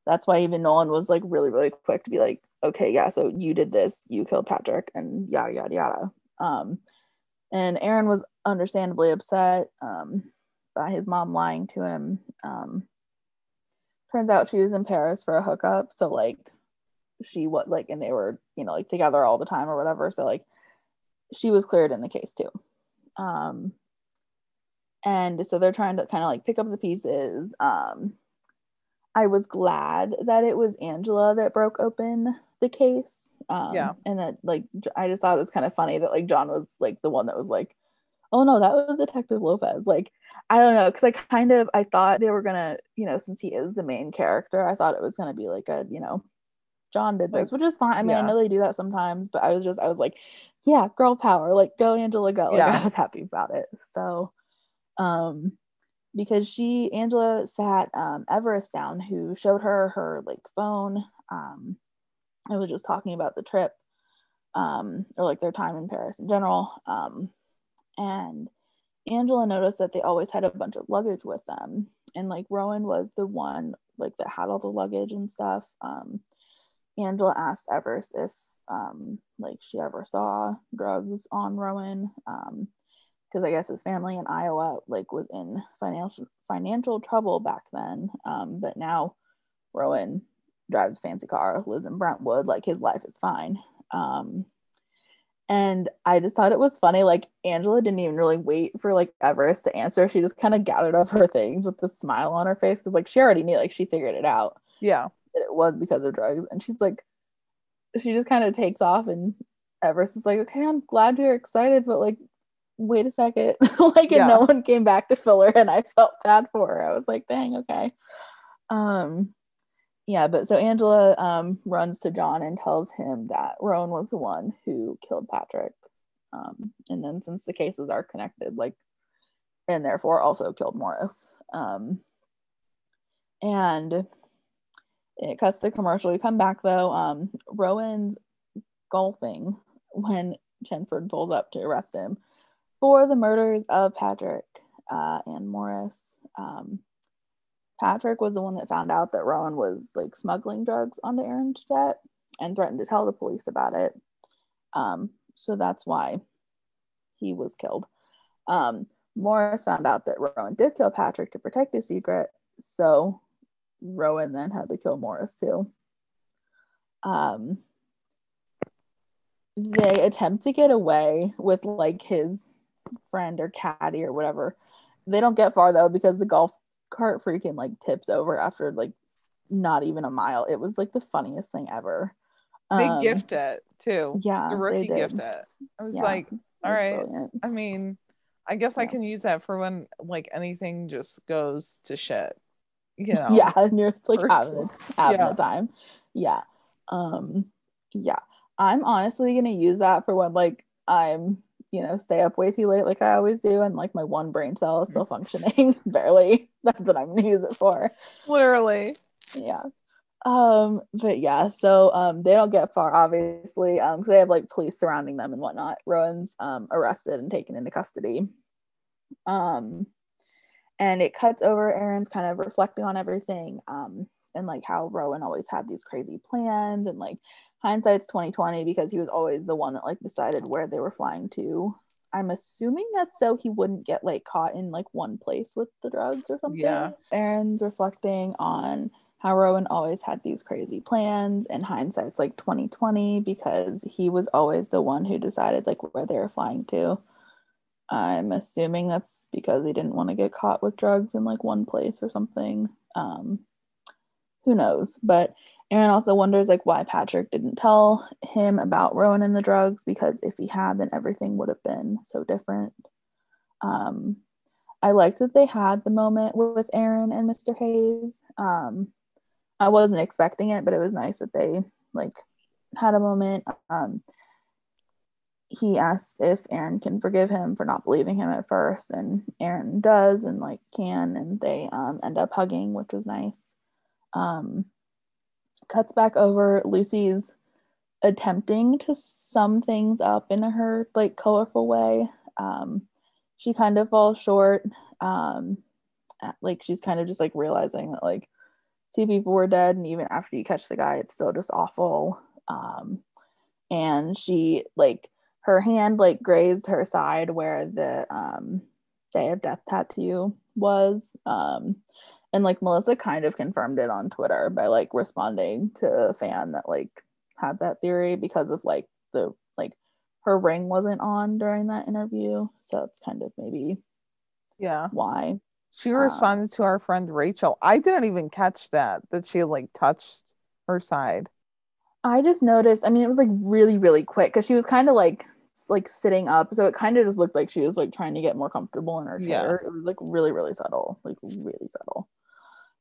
that's why even Nolan was like really really quick to be like okay yeah so you did this you killed Patrick and yada yada yada. Um and Aaron was understandably upset um, by his mom lying to him. Um, turns out she was in Paris for a hookup, so like she was like, and they were you know like together all the time or whatever. So like she was cleared in the case too. Um, and so they're trying to kind of like pick up the pieces. Um, I was glad that it was Angela that broke open the case. Um, Yeah. And that like i just thought it was kind of funny that like John was like the one that was like, oh no, that was Detective Lopez. Like I don't know, because I kind of I thought they were gonna, you know, since he is the main character, I thought it was gonna be like a, you know, John did this, which is fine. I mean, I know they do that sometimes, but I was just I was like, yeah, girl power, like go Angela, go. Like Yeah. I was happy about it. So, um, because she Angela sat um, Everest down, who showed her her like phone. Um, I was just talking about the trip, um, or like their time in Paris in general. Um, and Angela noticed that they always had a bunch of luggage with them, and like Rowan was the one like that had all the luggage and stuff. Um, Angela asked Everest if um, like she ever saw drugs on Rowan. Um, because I guess his family in Iowa like was in financial financial trouble back then. Um, but now Rowan drives a fancy car, lives in Brentwood, like his life is fine. Um, and I just thought it was funny. Like Angela didn't even really wait for like Everest to answer. She just kind of gathered up her things with a smile on her face because like she already knew, like she figured it out Yeah. That it was because of drugs. And she's like, she just kind of takes off, and Everest is like, okay, I'm glad you're excited, but like, wait a second. like, Yeah. and no one came back to fill her, and I felt bad for her. I was like, dang, okay. Um, yeah, but so Angela um runs to John and tells him that Rowan was the one who killed Patrick. Um, and then since the cases are connected, like, and therefore also killed Morris. Um, and it cuts the commercial. We come back though. Um, Rowan's golfing when Chenford pulls up to arrest him for the murders of Patrick uh, and Morris. Um, Patrick was the one that found out that Rowan was like smuggling drugs onto Aaron's jet and threatened to tell the police about it. Um, so that's why he was killed. Um, Morris found out that Rowan did kill Patrick to protect his secret, so Rowan then had to kill Morris too. Um, they attempt to get away with like his friend or caddy or whatever. They don't get far though because the golf cart freaking like tips over after like not even a mile. It was like the funniest thing ever. They Um, gift it too. Yeah, The they rookie gift it. I was Yeah, like, all was right. brilliant. I mean, I guess I can use that for when like anything just goes to shit. You know. Yeah, and you're just, like having having Yeah. a time. Yeah. Um, yeah. I'm honestly gonna use that for when like I'm, you know, stay up way too late like I always do, and like my one brain cell is still functioning barely. That's what I'm gonna use it for. Literally. yeah um but yeah so um they don't get far obviously um because they have like police surrounding them and whatnot rowan's um arrested and taken into custody um and it cuts over aaron's kind of reflecting on everything um and like how rowan always had these crazy plans and like hindsight's 2020 because he was always the one that like decided where they were flying to i'm assuming that's so he wouldn't get like caught in like one place with the drugs or something Yeah. aaron's reflecting on how Rowan always had these crazy plans and hindsight's like 2020 because he was always the one who decided like where they were flying to. I'm assuming that's because he didn't want to get caught with drugs in like one place or something. Um who knows? But Aaron also wonders like why Patrick didn't tell him about Rowan and the drugs because if he had then everything would have been so different. Um I liked that they had the moment with Aaron and Mr. Hayes. Um, I wasn't expecting it, but it was nice that they like had a moment. Um, he asks if Aaron can forgive him for not believing him at first, and Aaron does, and like can, and they um, end up hugging, which was nice. Um, cuts back over Lucy's attempting to sum things up in her like colorful way. Um, she kind of falls short. Um, at- like she's kind of just like realizing that like two people were dead and even after you catch the guy it's still just awful um and she like her hand like grazed her side where the um day of death tattoo was um and like melissa kind of confirmed it on twitter by like responding to a fan that like had that theory because of like the like her ring wasn't on during that interview so it's kind of maybe Yeah. why She Uh, responded to our friend Rachel. I didn't even catch that, that she like touched her side. I just noticed. I mean, it was like really, really quick because she was kind of like like sitting up, so it kind of just looked like she was like trying to get more comfortable in her Yeah. chair. It was like really, really subtle, like really subtle.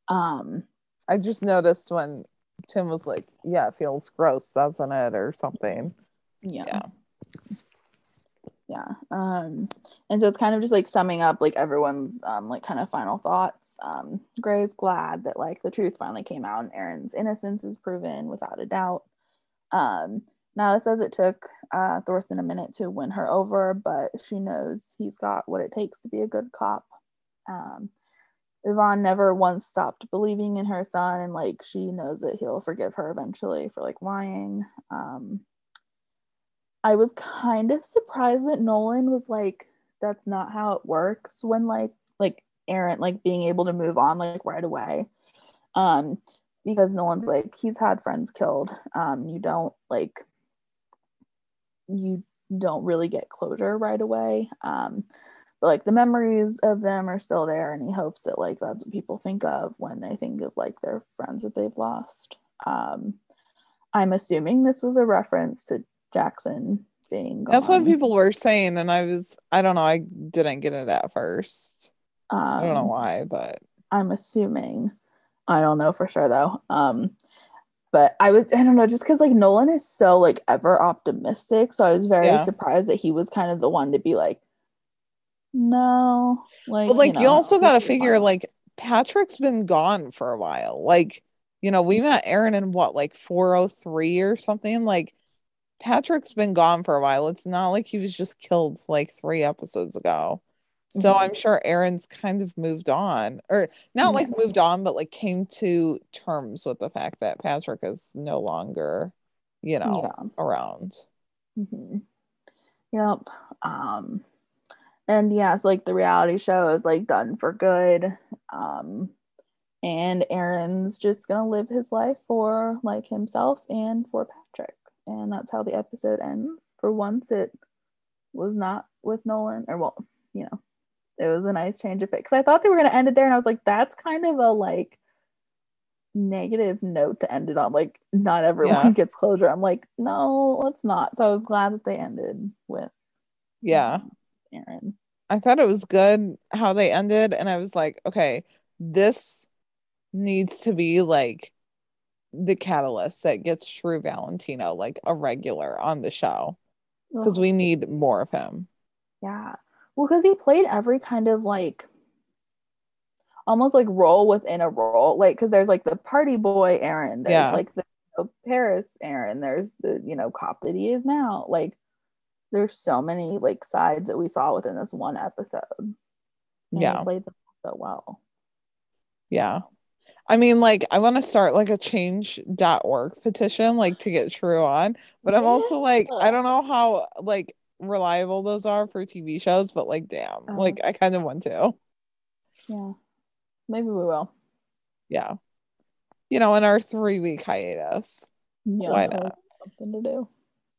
Um, I just noticed when Tim was like, Yeah, it feels gross, doesn't it? Or something. yeah, Yeah. yeah. Um, and so it's kind of just like summing up like everyone's um like kind of final thoughts. Um, Grey's glad that like the truth finally came out and Aaron's innocence is proven without a doubt. Um, says it took uh, Thorsen a minute to win her over, but she knows he's got what it takes to be a good cop. Um, Yvonne never once stopped believing in her son, and like she knows that he'll forgive her eventually for like lying. Um, I was kind of surprised that Nolan was like, "That's not how it works." When like like Aaron like being able to move on like right away, um, because no one's like he's had friends killed. Um, you don't like you don't really get closure right away. Um, but like the memories of them are still there, and he hopes that like that's what people think of when they think of like their friends that they've lost. Um, I'm assuming this was a reference to Jackson being. That's what people were saying, and I was I don't know, I didn't get it at first. I don't know Um, why, but I'm assuming. I don't know for sure though. Um, but I was I don't know just because like Nolan is so like ever optimistic, so I was very Yeah. surprised that he was kind of the one to be like, no, like. but like you, know, also got to figure fine." like Patrick's been gone for a while. Like, you know, we met Aaron in what, like 403 or something? Like Patrick's been gone for a while. It's not like he was just killed like three episodes ago. So Mhm. I'm sure Aaron's kind of moved on, or not like moved on, but like came to terms with the fact that Patrick is no longer, you know, yeah. around. hmm Yep. Um, and yeah, it's like the reality show is like done for good. Um, and Aaron's just gonna live his life for like himself and for Patrick. And that's how the episode ends. For once, it was not with Nolan, or well, you know, it was a nice change of pace. Because I thought they were gonna end it there, and I was like, that's kind of a like negative note to end it on. Like, not everyone Yeah. gets closure. I'm like, no, let's not. So I was glad that they ended with Yeah. Aaron. I thought it was good how they ended, and I was like, okay, this needs to be like the catalyst that gets Tru Valentino like a regular on the show because we need more of him. Yeah. Well, because he played every kind of like almost like role within a role. Like, because there's like the party boy Aaron, there's Yeah. like the you know, Paris Aaron, there's the, you know, cop that he is now. Like, there's so many like sides that we saw within this one episode. And he Yeah. played them so well. Yeah. I mean, like, I want to start like a change.org petition, like to get Tru on, but I'm also like, I don't know how like reliable those are for TV shows, but like, damn, Oh. like, I kind of want to. Yeah. Maybe we will. Yeah. You know, in our three week hiatus. Yeah. Why not? Something to do.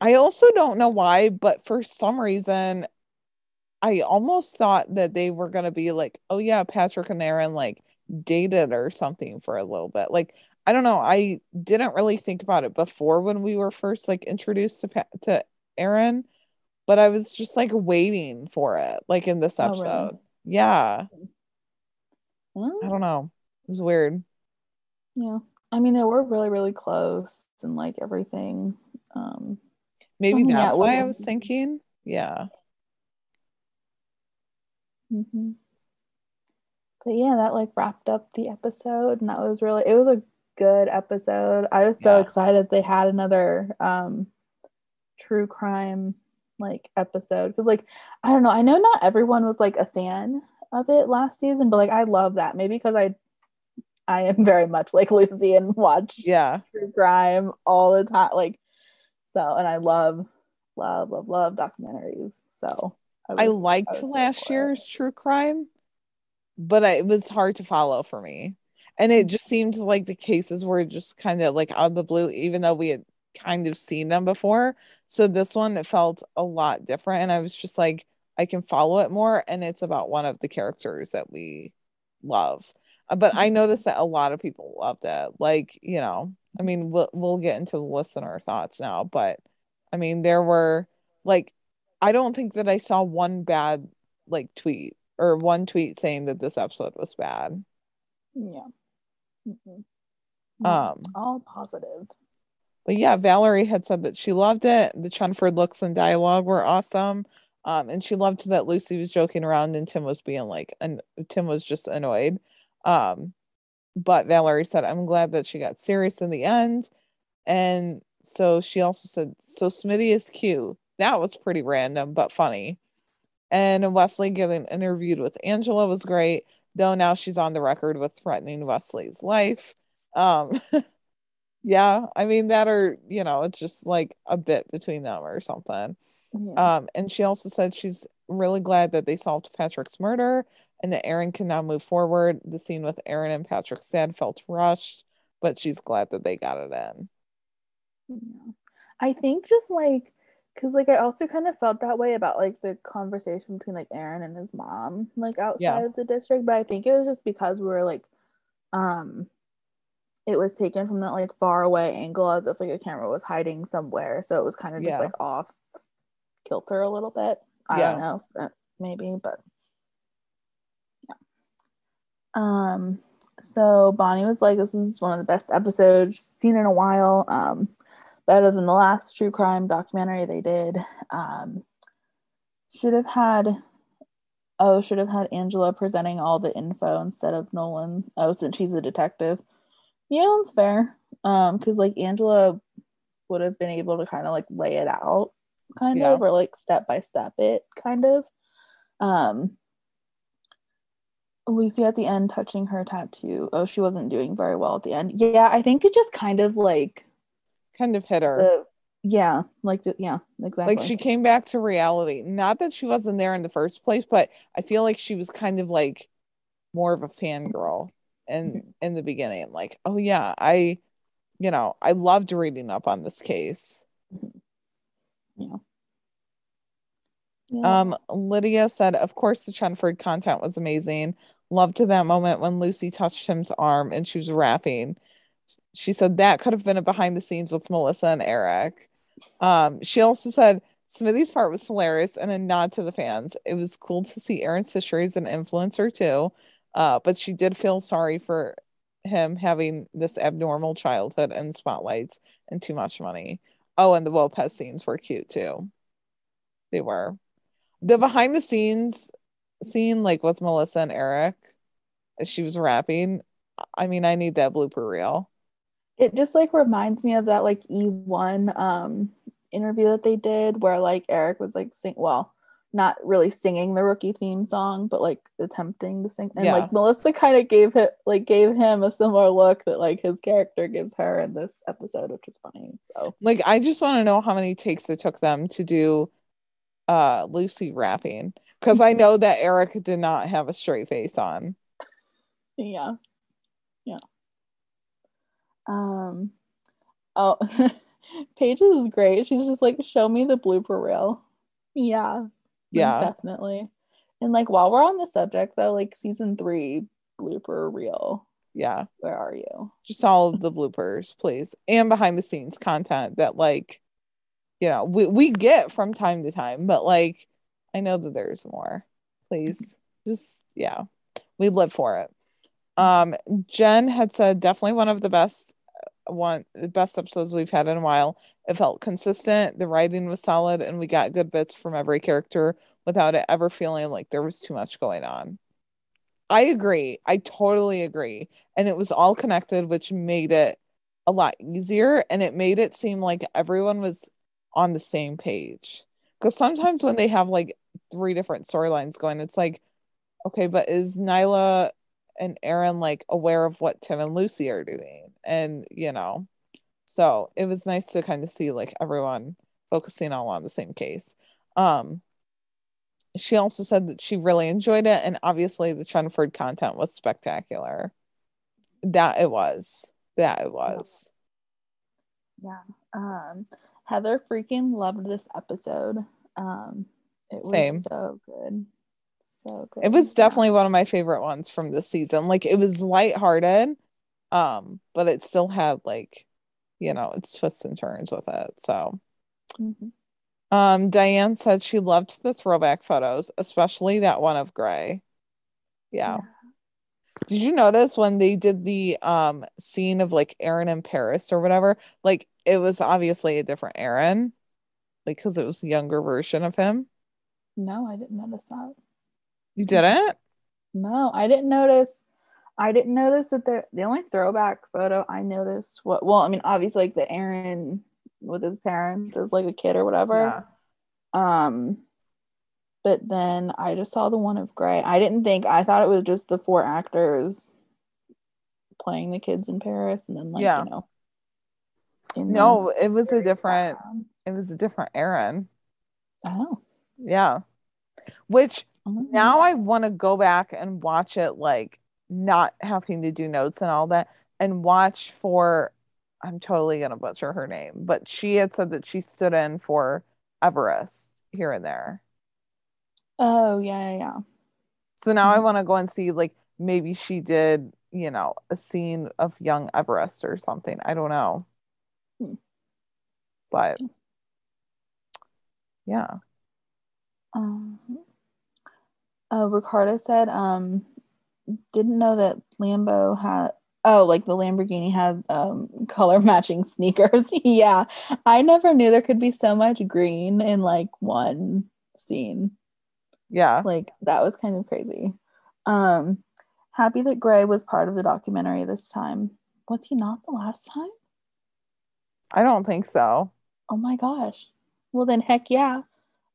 I also don't know why, but for some reason, I almost thought that they were gonna be like, oh yeah, Patrick and Aaron like dated or something for a little bit. Like, I don't know. I didn't really think about it before when we were first like introduced to Pa- to Aaron, but I was just like waiting for it, like in this Oh, really? episode. Yeah, Hmm? I don't know. It was weird. Yeah. I mean, they were really, really close and like everything. Um, Maybe Mhm, yeah, that's it why I was- was thinking. Yeah. Mm-hmm. But yeah, that like wrapped up the episode, and that was really it was a good episode. I was so Yeah. excited they had another um true crime like episode because like I don't know, I know not everyone was like a fan of it last season, but like I love that maybe because I I am very much like Lucy and watch Yeah. true crime all the time, like so, and I love love love love documentaries. So I was- liked was here last for it. year's true crime, but I, it was hard to follow for me. And it mm. just seemed like the cases were just kind of like out of the blue, even though we had kind of seen them before. So this one felt a lot different. And I was just like, I can follow it more. And it's about one of the characters that we love. Uh, But I noticed that a lot of people loved it. Like, you know, I mean, we'll we'll get into the listener thoughts now, but I mean, there were like I don't think that I saw one bad like tweet or one tweet saying that this episode was bad. Yeah. Mhm. Um, all positive. But yeah, Valerie had said that she loved it. The Chenford looks and dialogue were awesome. Um, and she loved that Lucy was joking around and Tim was being like, and Tim was just annoyed. Um, but Valerie said, I'm glad that she got serious in the end. And so she also said, so Smitty is cute. That was pretty random, but funny. And Wesley getting interviewed with Angela was great, though now she's on the record with threatening Wesley's life. Um, yeah, I mean that or you know, it's just like a bit between them or something. Yeah. Um, and she also said she's really glad that they solved Patrick's murder and that Aaron can now move forward. The scene with Aaron and Patrick sad felt rushed, but she's glad that they got it in. Yeah. I think just like because like I also kind of felt that way about like the conversation between like Aaron and his mom like outside Yeah. of the district, but I think it was just because we were like um it was taken from that like far away angle as if like a camera was hiding somewhere, so it was kind of just Yeah. like off kilter a little bit. I Yeah. don't know, maybe, but yeah. Um so Bonnie was like, This is one of the best episodes seen in a while. Um better than the last true crime documentary they did. Um, should have had, oh, should have had Angela presenting all the info instead of Nolan. Oh, since she's a detective. Yeah, that's fair. Um, because like Angela would have been able to kind of like lay it out, kind Yeah. of, or like step by step it, kind of. Um, Lucy at the end touching her tattoo. Oh, she wasn't doing very well at the end. Yeah, I think it just kind of like Kind of hit her. the yeah like yeah exactly like she came back to reality. Not that she wasn't there in the first place, but I feel like she was kind of like more of a fangirl in in the beginning. Like, oh yeah, I you know, I loved reading up on this case. yeah yeah Um, Lydia said, of course, the Chenford content was amazing. Loved to that moment when Lucy touched him's arm and she was rapping. she said that could have been a behind the scenes with Melissa and Eric. Um, she also said Smitty's part was hilarious and a nod to the fans. It was cool to see Aaron's sister as an influencer too, uh, but she did feel sorry for him having this abnormal childhood and spotlights and too much money. Oh, and the Lopez scenes were cute too. They were. The behind the scenes scene, like with Melissa and Eric, as she was rapping, I mean, I need that blooper reel. It just like reminds me of that like E1 um interview that they did where like Eric was like sing well, not really singing the rookie theme song, but like attempting to sing. And Yeah. like Melissa kind of gave it like gave him a similar look that like his character gives her in this episode, which is funny. So Like, I just want to know how many takes it took them to do uh Lucy rapping. Because I know that Eric did not have a straight face on. yeah. Yeah. Um oh Paige is great. She's just like, show me the blooper reel. Yeah. Like, Yeah. Definitely. And like while we're on the subject though, like season three blooper reel. Yeah. Where are you? Just all of the bloopers, please. And behind the scenes content that like, you know, we, we get from time to time, but like I know that there's more. Please. Just yeah. We live for it. Um Jen had said definitely one of the best one the best episodes we've had in a while. It felt consistent, the writing was solid, and we got good bits from every character without it ever feeling like there was too much going on. I agree. I totally agree. And it was all connected, which made it a lot easier and it made it seem like everyone was on the same page. Because sometimes when they have like three different storylines going, it's like, okay, but is Nyla and Aaron like aware of what Tim and Lucy are doing? And you know, so it was nice to kind of see like everyone focusing all on the same case. Um she also said that she really enjoyed it and obviously the Chenford content was spectacular. That it was. That it was. Yeah. Um Heather freaking loved this episode. Um it was Same. so good. So good. It was Yeah. definitely one of my favorite ones from this season. Like it was lighthearted, um, but it still had like, you know, its twists and turns with it. So Mhm. um Diane said she loved the throwback photos, especially that one of Grey. Yeah. Did you notice when they did the um scene of like Aaron in Paris or whatever? Like it was obviously a different Aaron, like because it was a younger version of him. No, I didn't notice that. You didn't? No, I didn't notice. I didn't notice that there. The only throwback photo I noticed what. Well, I mean, obviously, like the Aaron with his parents as like a kid or whatever. Um, but then I just saw the one of Grey. I didn't think. I thought it was just the four actors playing the kids in Paris, and then like Yeah. you know. in No, it was a different. background. It was a different Aaron. Oh. Yeah. Which Mhm. now I want to go back and watch it like not having to do notes and all that and watch for I'm totally gonna butcher her name, but she had said that she stood in for Everest here and there. Oh yeah, yeah, yeah. So now I Mhm. want to go and see like maybe she did, you know, a scene of young Everest or something. I don't know. Hmm. But yeah. Um, uh, Ricardo said, um, didn't know that Lambo had, oh, like the Lamborghini had um, color matching sneakers. yeah, I never knew there could be so much green in like one scene. Yeah. Like that was kind of crazy. Um, happy that Grey was part of the documentary this time. Was he not the last time? I don't think so. Oh my gosh. Well, then, heck yeah.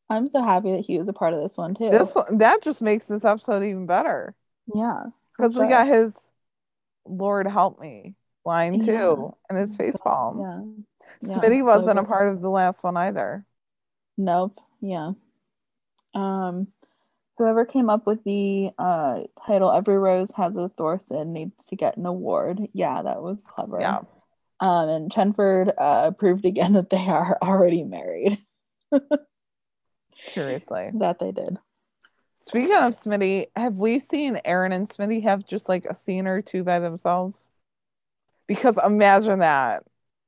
I'm so happy that he was a part of this one too. This that just makes this episode even better yeah. because we got his Lord help me line too and his face palm. Yeah. Yeah, Smitty so wasn't a part of the last one either. Nope. Yeah. Um, whoever came up with the uh title "Every Rose Has a Thorsen" needs to get an award. Yeah, that was clever. Yeah. Um, and Chenford uh proved again that they are already married. Seriously. that they did. Speaking of Smitty, have we seen Aaron and Smitty have just like a scene or two by themselves? Because imagine that.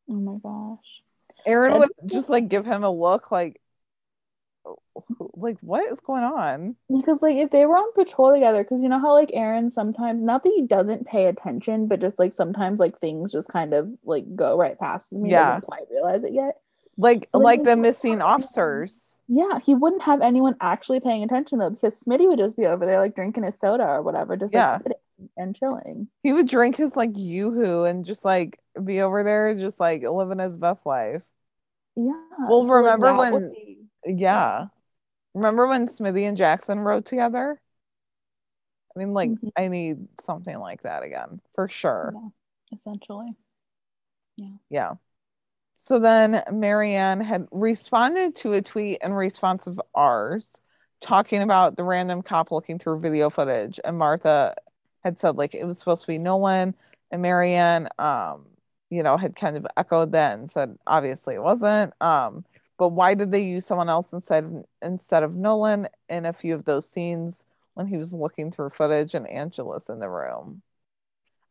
Oh my gosh. Aaron would just like give him a look like oh, like what is going on? Because like if they were on patrol together, because you know how like Aaron sometimes not that he doesn't pay attention, but just like sometimes like things just kind of like go right past him. He Yeah. doesn't quite realize it yet. Like Like, like the missing officers. Yeah, he wouldn't have anyone actually paying attention though, because Smitty would just be over there like drinking his soda or whatever, just Yeah. like sitting and chilling. He would drink his like yoo-hoo and just like be over there just like living his best life. Yeah. Well, so, remember when- be- Yeah. Remember when Smitty and Jackson rode together? I mean, like, Mhm. I need something like that again, for sure. Yeah, essentially. Yeah. Yeah. So then Marianne had responded to a tweet in response of ours talking about the random cop looking through video footage. And Martha had said like it was supposed to be Nolan. And Marianne um, you know, had kind of echoed that and said obviously it wasn't. Um, but why did they use someone else instead of instead of Nolan in a few of those scenes when he was looking through footage and Angela's in the room?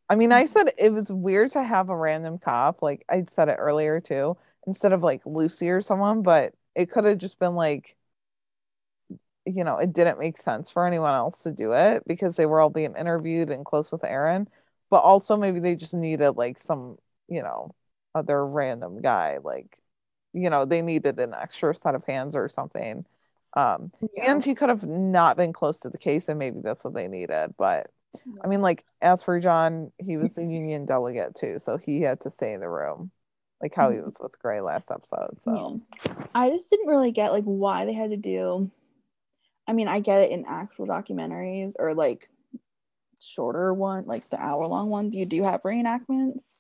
I mean, I said it was weird to have a random cop, like I said it earlier too, instead of like Lucy or someone, but it could have just been like, you know, it didn't make sense for anyone else to do it because they were all being interviewed and close with Aaron. But also maybe they just needed like some, you know, other random guy, like, you know, they needed an extra set of hands or something. Um, Yeah. and he could have not been close to the case, and maybe that's what they needed. But I mean, like, as for John, he was the union delegate too, so he had to stay in the room, like how he Mhm. was with Grey last episode. So Yeah. I just didn't really get like why they had to do. I mean, I get it in actual documentaries or like shorter one, like the hour long ones. You do have reenactments,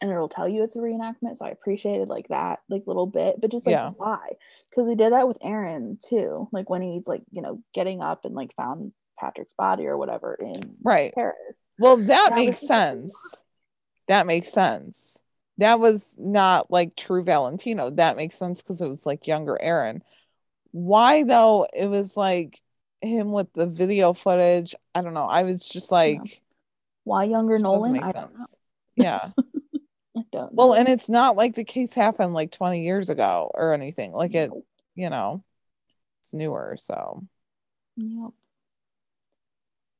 and it'll tell you it's a reenactment. So I appreciated like that, like little bit, but just like Yeah. why? Because they did that with Aaron too. Like when he's like you know getting up and like found Patrick's body or whatever in right. Paris. Well, that That makes was sense. That makes sense. That was not like Tru Valentino. That makes sense because it was like younger Aaron. Why though? It was like him with the video footage. I don't know. I was just like, Why younger Nolan? make I don't know. sense. Yeah. Well, and it's not like the case happened like 20 years ago or anything. Like it, you know, it's newer. So Yep.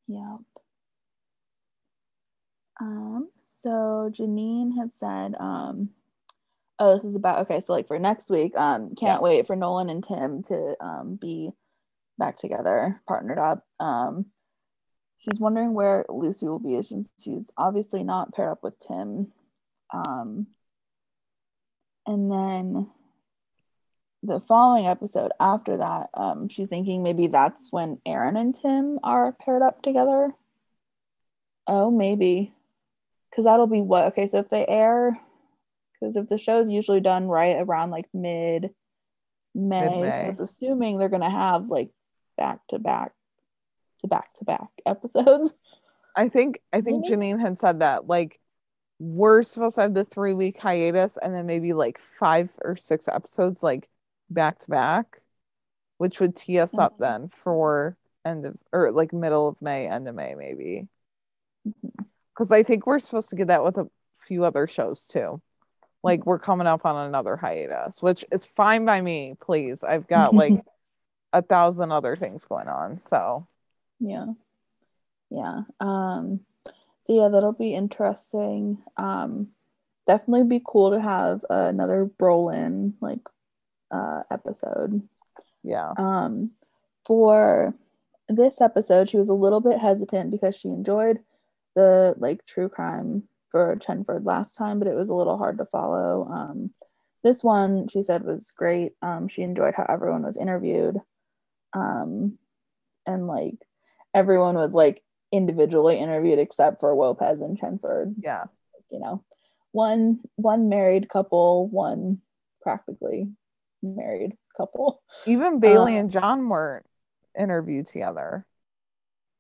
Yep. Um, so Janine had said, um, oh, this is about okay, so like for next week, um, can't Yeah. wait for Nolan and Tim to um be back together, partnered up. Um she's wondering where Lucy will be since she's obviously not paired up with Tim. Um and then the following episode after that, um, she's thinking maybe that's when Aaron and Tim are paired up together. Oh, maybe. Because that'll be what? Okay, so if they air, because if the show's usually done right around like mid May, so it's assuming they're going to have like back to back to back to back episodes. I think I think Really? Janine had said that like we're supposed to have the three week hiatus and then maybe like five or six episodes like back to back, which would tee us up Mhm. then for end of or like middle of May, end of May maybe. Because I think we're supposed to get that with a few other shows too. Like we're coming up on another hiatus, which is fine by me, please. I've got like a thousand other things going on. So yeah yeah um so yeah that'll be interesting um definitely be cool to have another brolin like uh episode yeah. um for this episode she was a little bit hesitant because she enjoyed the like true crime for chenford last time but it was a little hard to follow um this one she said was great um she enjoyed how everyone was interviewed um and like everyone was like individually interviewed except for Lopez and Chenford. Yeah. You know, one one married couple, one practically married couple. Even Bailey Uh, and John weren't interviewed together.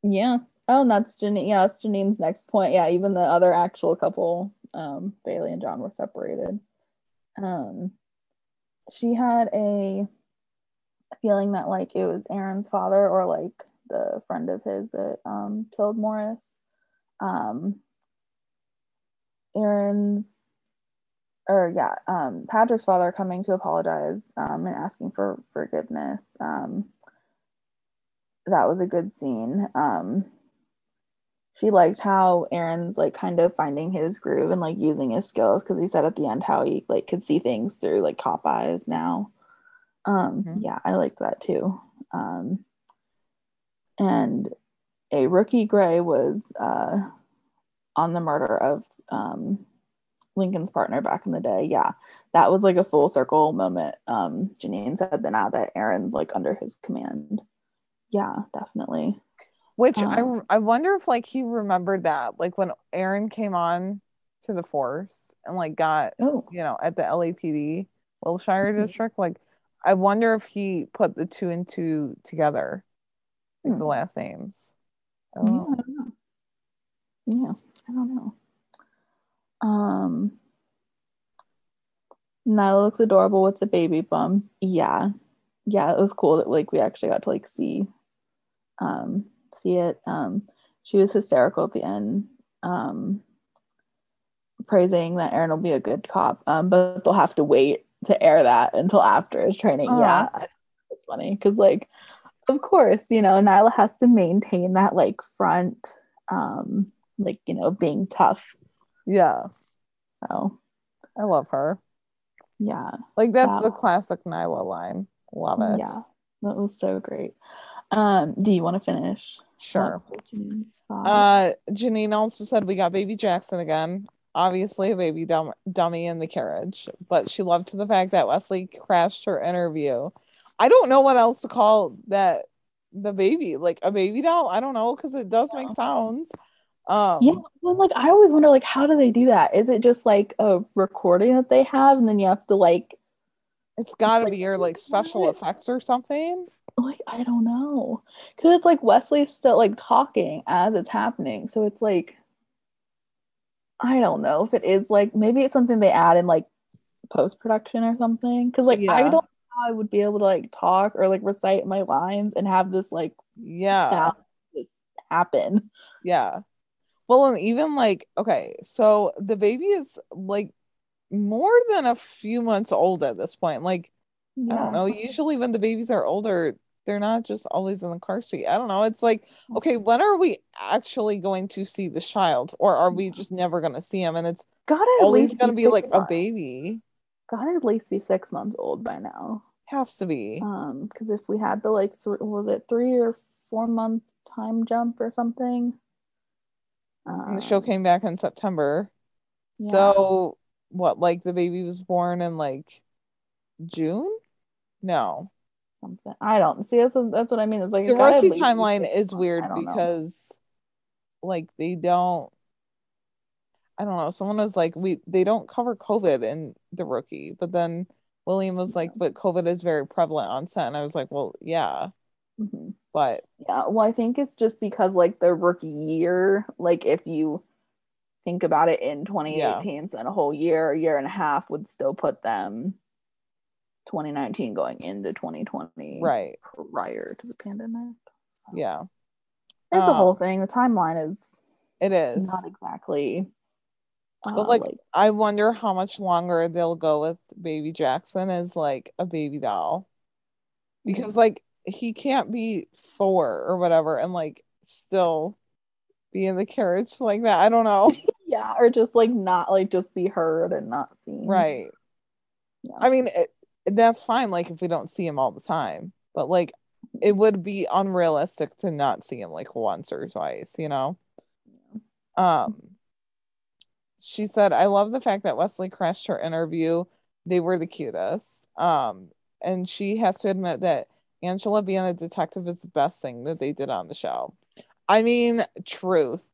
Yeah. Oh, and that's Janine. Yeah, that's Janine's next point. Yeah, even the other actual couple, um, Bailey and John were separated. Um, she had a feeling that like it was Aaron's father or like the friend of his that um killed Morris. Um, Aaron's or yeah, um, Patrick's father coming to apologize um, and asking for forgiveness. Um, that was a good scene. Um, she liked how Aaron's like kind of finding his groove and like using his skills because he said at the end how he like could see things through like cop eyes now. Um, Mhm. Yeah, I liked that too. Um, and a rookie Grey was uh, on the murder of um, Lincoln's partner back in the day. Yeah, that was like a full circle moment. Um, Janine said that now that Aaron's like under his command. Yeah, definitely. Which I Um, I wonder if like he remembered that like when Aaron came on to the force and like got Oh, you know at the LAPD Wilshire Mhm. district like I wonder if he put the two and two together like the Hmm. last names. I yeah, I know. don't know. Yeah, I don't know. Um, Nyla looks adorable with the baby bump. Yeah, yeah, it was cool that like we actually got to like see, um, see it. Um, she was hysterical at the end. Um, praising that Aaron will be a good cop. Um, but they'll have to wait to air that until after his training. Uh-huh. Yeah, it's funny because like, of course, you know, Nyla has to maintain that like front, um, like you know, being tough. Yeah, So I love her. yeah, Like that's the classic Nyla line. Love it. yeah, that was so great. Um, do you want to finish? Sure. Uh, Janine also said we got baby Jackson again. Obviously, a baby dum- dummy in the carriage, but she loved the fact that Wesley crashed her interview. I don't know what else to call that the baby, like a baby doll. I don't know because it does make No. sounds. Um, yeah, well, like I always wonder, like, how do they do that? Is it just like a recording that they have, and then you have to like it's got to like, be your like special effects or something. like I don't know because it's like Wesley's still like talking as it's happening, so it's like I don't know if it is like maybe it's something they add in like post production or something. Because like I don't know how I would be able to like talk or like recite my lines and have this like Yeah. sound just happen. Yeah. Well, and even like, okay, so the baby is like more than a few months old at this point. Like, I don't know. Usually when the babies are older, they're not just always in the car seat. I don't know. It's like, okay, when are we actually going to see the child? Or are we just never going to see him? And it's Gotta at always least going to be six like a baby. Gotta at least be six months old by now. Has to be. Um, because if we had the like th- was it three or four month time jump or something? And the show Um, came back in September. Yeah. So what, like the baby was born in like June? No. something. I don't see. That's what, that's what I mean. It's like the rookie timeline is weird don't know. because like they don't I don't know. Someone was like, we they don't cover COVID in the rookie, but then William was like, but COVID is very prevalent on set, and I was like, well, yeah, Mhm. but Yeah. Well, I think it's just because like the rookie year, like if you think about it in 2018, so then a whole year, year and a half would still put them 2019 going into 2020 right, prior to the pandemic. So. yeah, It's a whole Um, thing. The timeline is it is. not exactly. Uh, But like, I wonder how much longer they'll go with Baby Jackson as like a baby doll, because like he can't be four or whatever, and like still be in the carriage like that. I don't know. yeah, or just like not like just be heard and not seen. Right. Yeah. I mean, it, that's fine, like if we don't see him all the time, but like it would be unrealistic to not see him like once or twice, you know? Um, she said, I love the fact that Wesley crashed her interview. They were the cutest. Um, and she has to admit that Angela being a detective is the best thing that they did on the show. I mean, truth,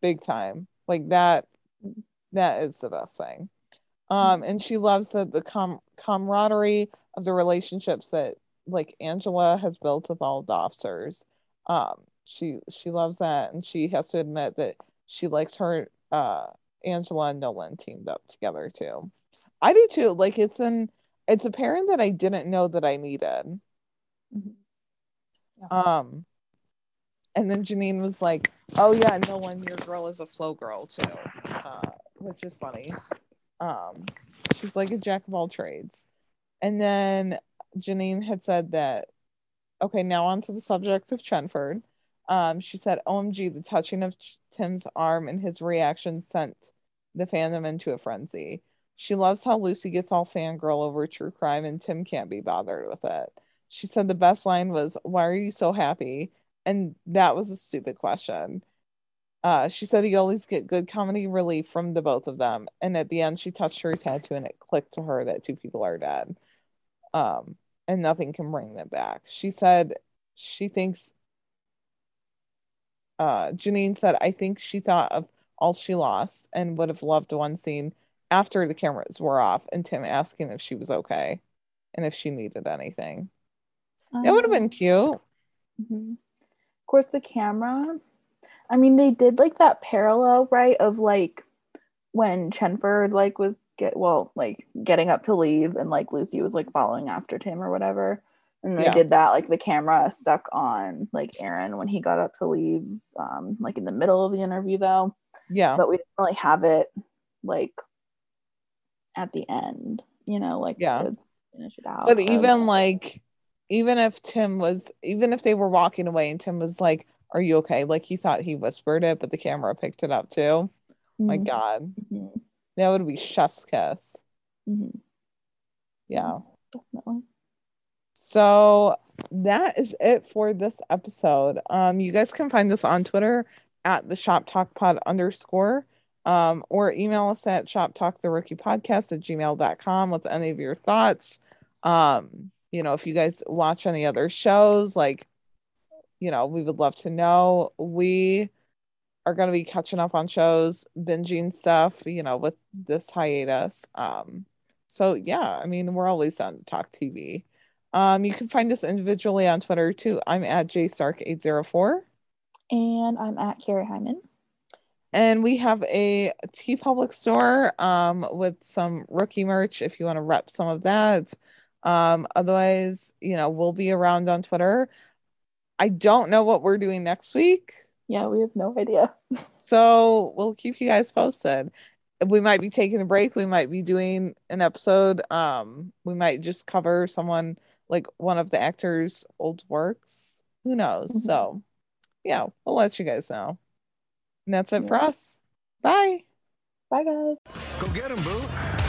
big time. Like that, that is the best thing. Um, and she loves that the com- camaraderie of the relationships that like Angela has built with all the officers. Um, she she loves that, and she has to admit that she likes her uh Angela and Nolan teamed up together too. I do too. Like it's an it's a that I didn't know that I needed. Mhm. Um, and then Janine was like, "Oh yeah, no one. your girl is a flow girl too." Uh, which is funny. Um, she's like a jack of all trades. And then Janine had said that, okay, now on to the subject of Chenford. Um, she said, OMG, the touching of Tim's arm and his reaction sent the fandom into a frenzy. She loves how Lucy gets all fangirl over true crime and Tim can't be bothered with it. She said the best line was, Why are you so happy? And that was a stupid question. Uh, she said you always get good comedy relief from the both of them. And at the end, she touched her tattoo and it clicked to her that two people are dead. Um, and nothing can bring them back. She said she thinks, uh, Janine said, I think she thought of all she lost and would have loved one scene after the cameras were off and Tim asking if she was okay and if she needed anything. Um, it would have been cute. Mm-hmm. Of course, the camera. I mean, they did like that parallel, right? Of like when Chenford like was get well, like getting up to leave, and like Lucy was like following after Tim or whatever. And they yeah. did that like the camera stuck on like Aaron when he got up to leave, um, like in the middle of the interview though. Yeah. But we didn't really have it like at the end, you know, like yeah. finish it out. But so. even like even if Tim was even if they were walking away and Tim was like, Are you okay? Like he thought he whispered it, but the camera picked it up too. Mm-hmm. My God. Mm-hmm. That would be chef's kiss. Mm-hmm. Yeah. Definitely. So that is it for this episode. Um, you guys can find us on Twitter at the shop talk pod underscore um, or email us at shop talk the rookie podcast at gmail.com with any of your thoughts um, you know if you guys watch any other shows like you know we would love to know. We are going to be catching up on shows binging stuff you know with this hiatus. Um so yeah i mean we're always on talk tv um you can find us individually on twitter too. I'm at jstark804 and i'm at carrie hyman. And we have a TeePublic store um, with some rookie merch if you want to rep some of that. Um, otherwise, you know, we'll be around on Twitter. I don't know what we're doing next week. Yeah, we have no idea. so we'll keep you guys posted. We might be taking a break. We might be doing an episode. Um, we might just cover someone like one of the actors' old works. Who knows? Mm-hmm. So yeah, we'll let you guys know. And that's it yeah. for us. Bye. Bye, guys. Go get him, boo.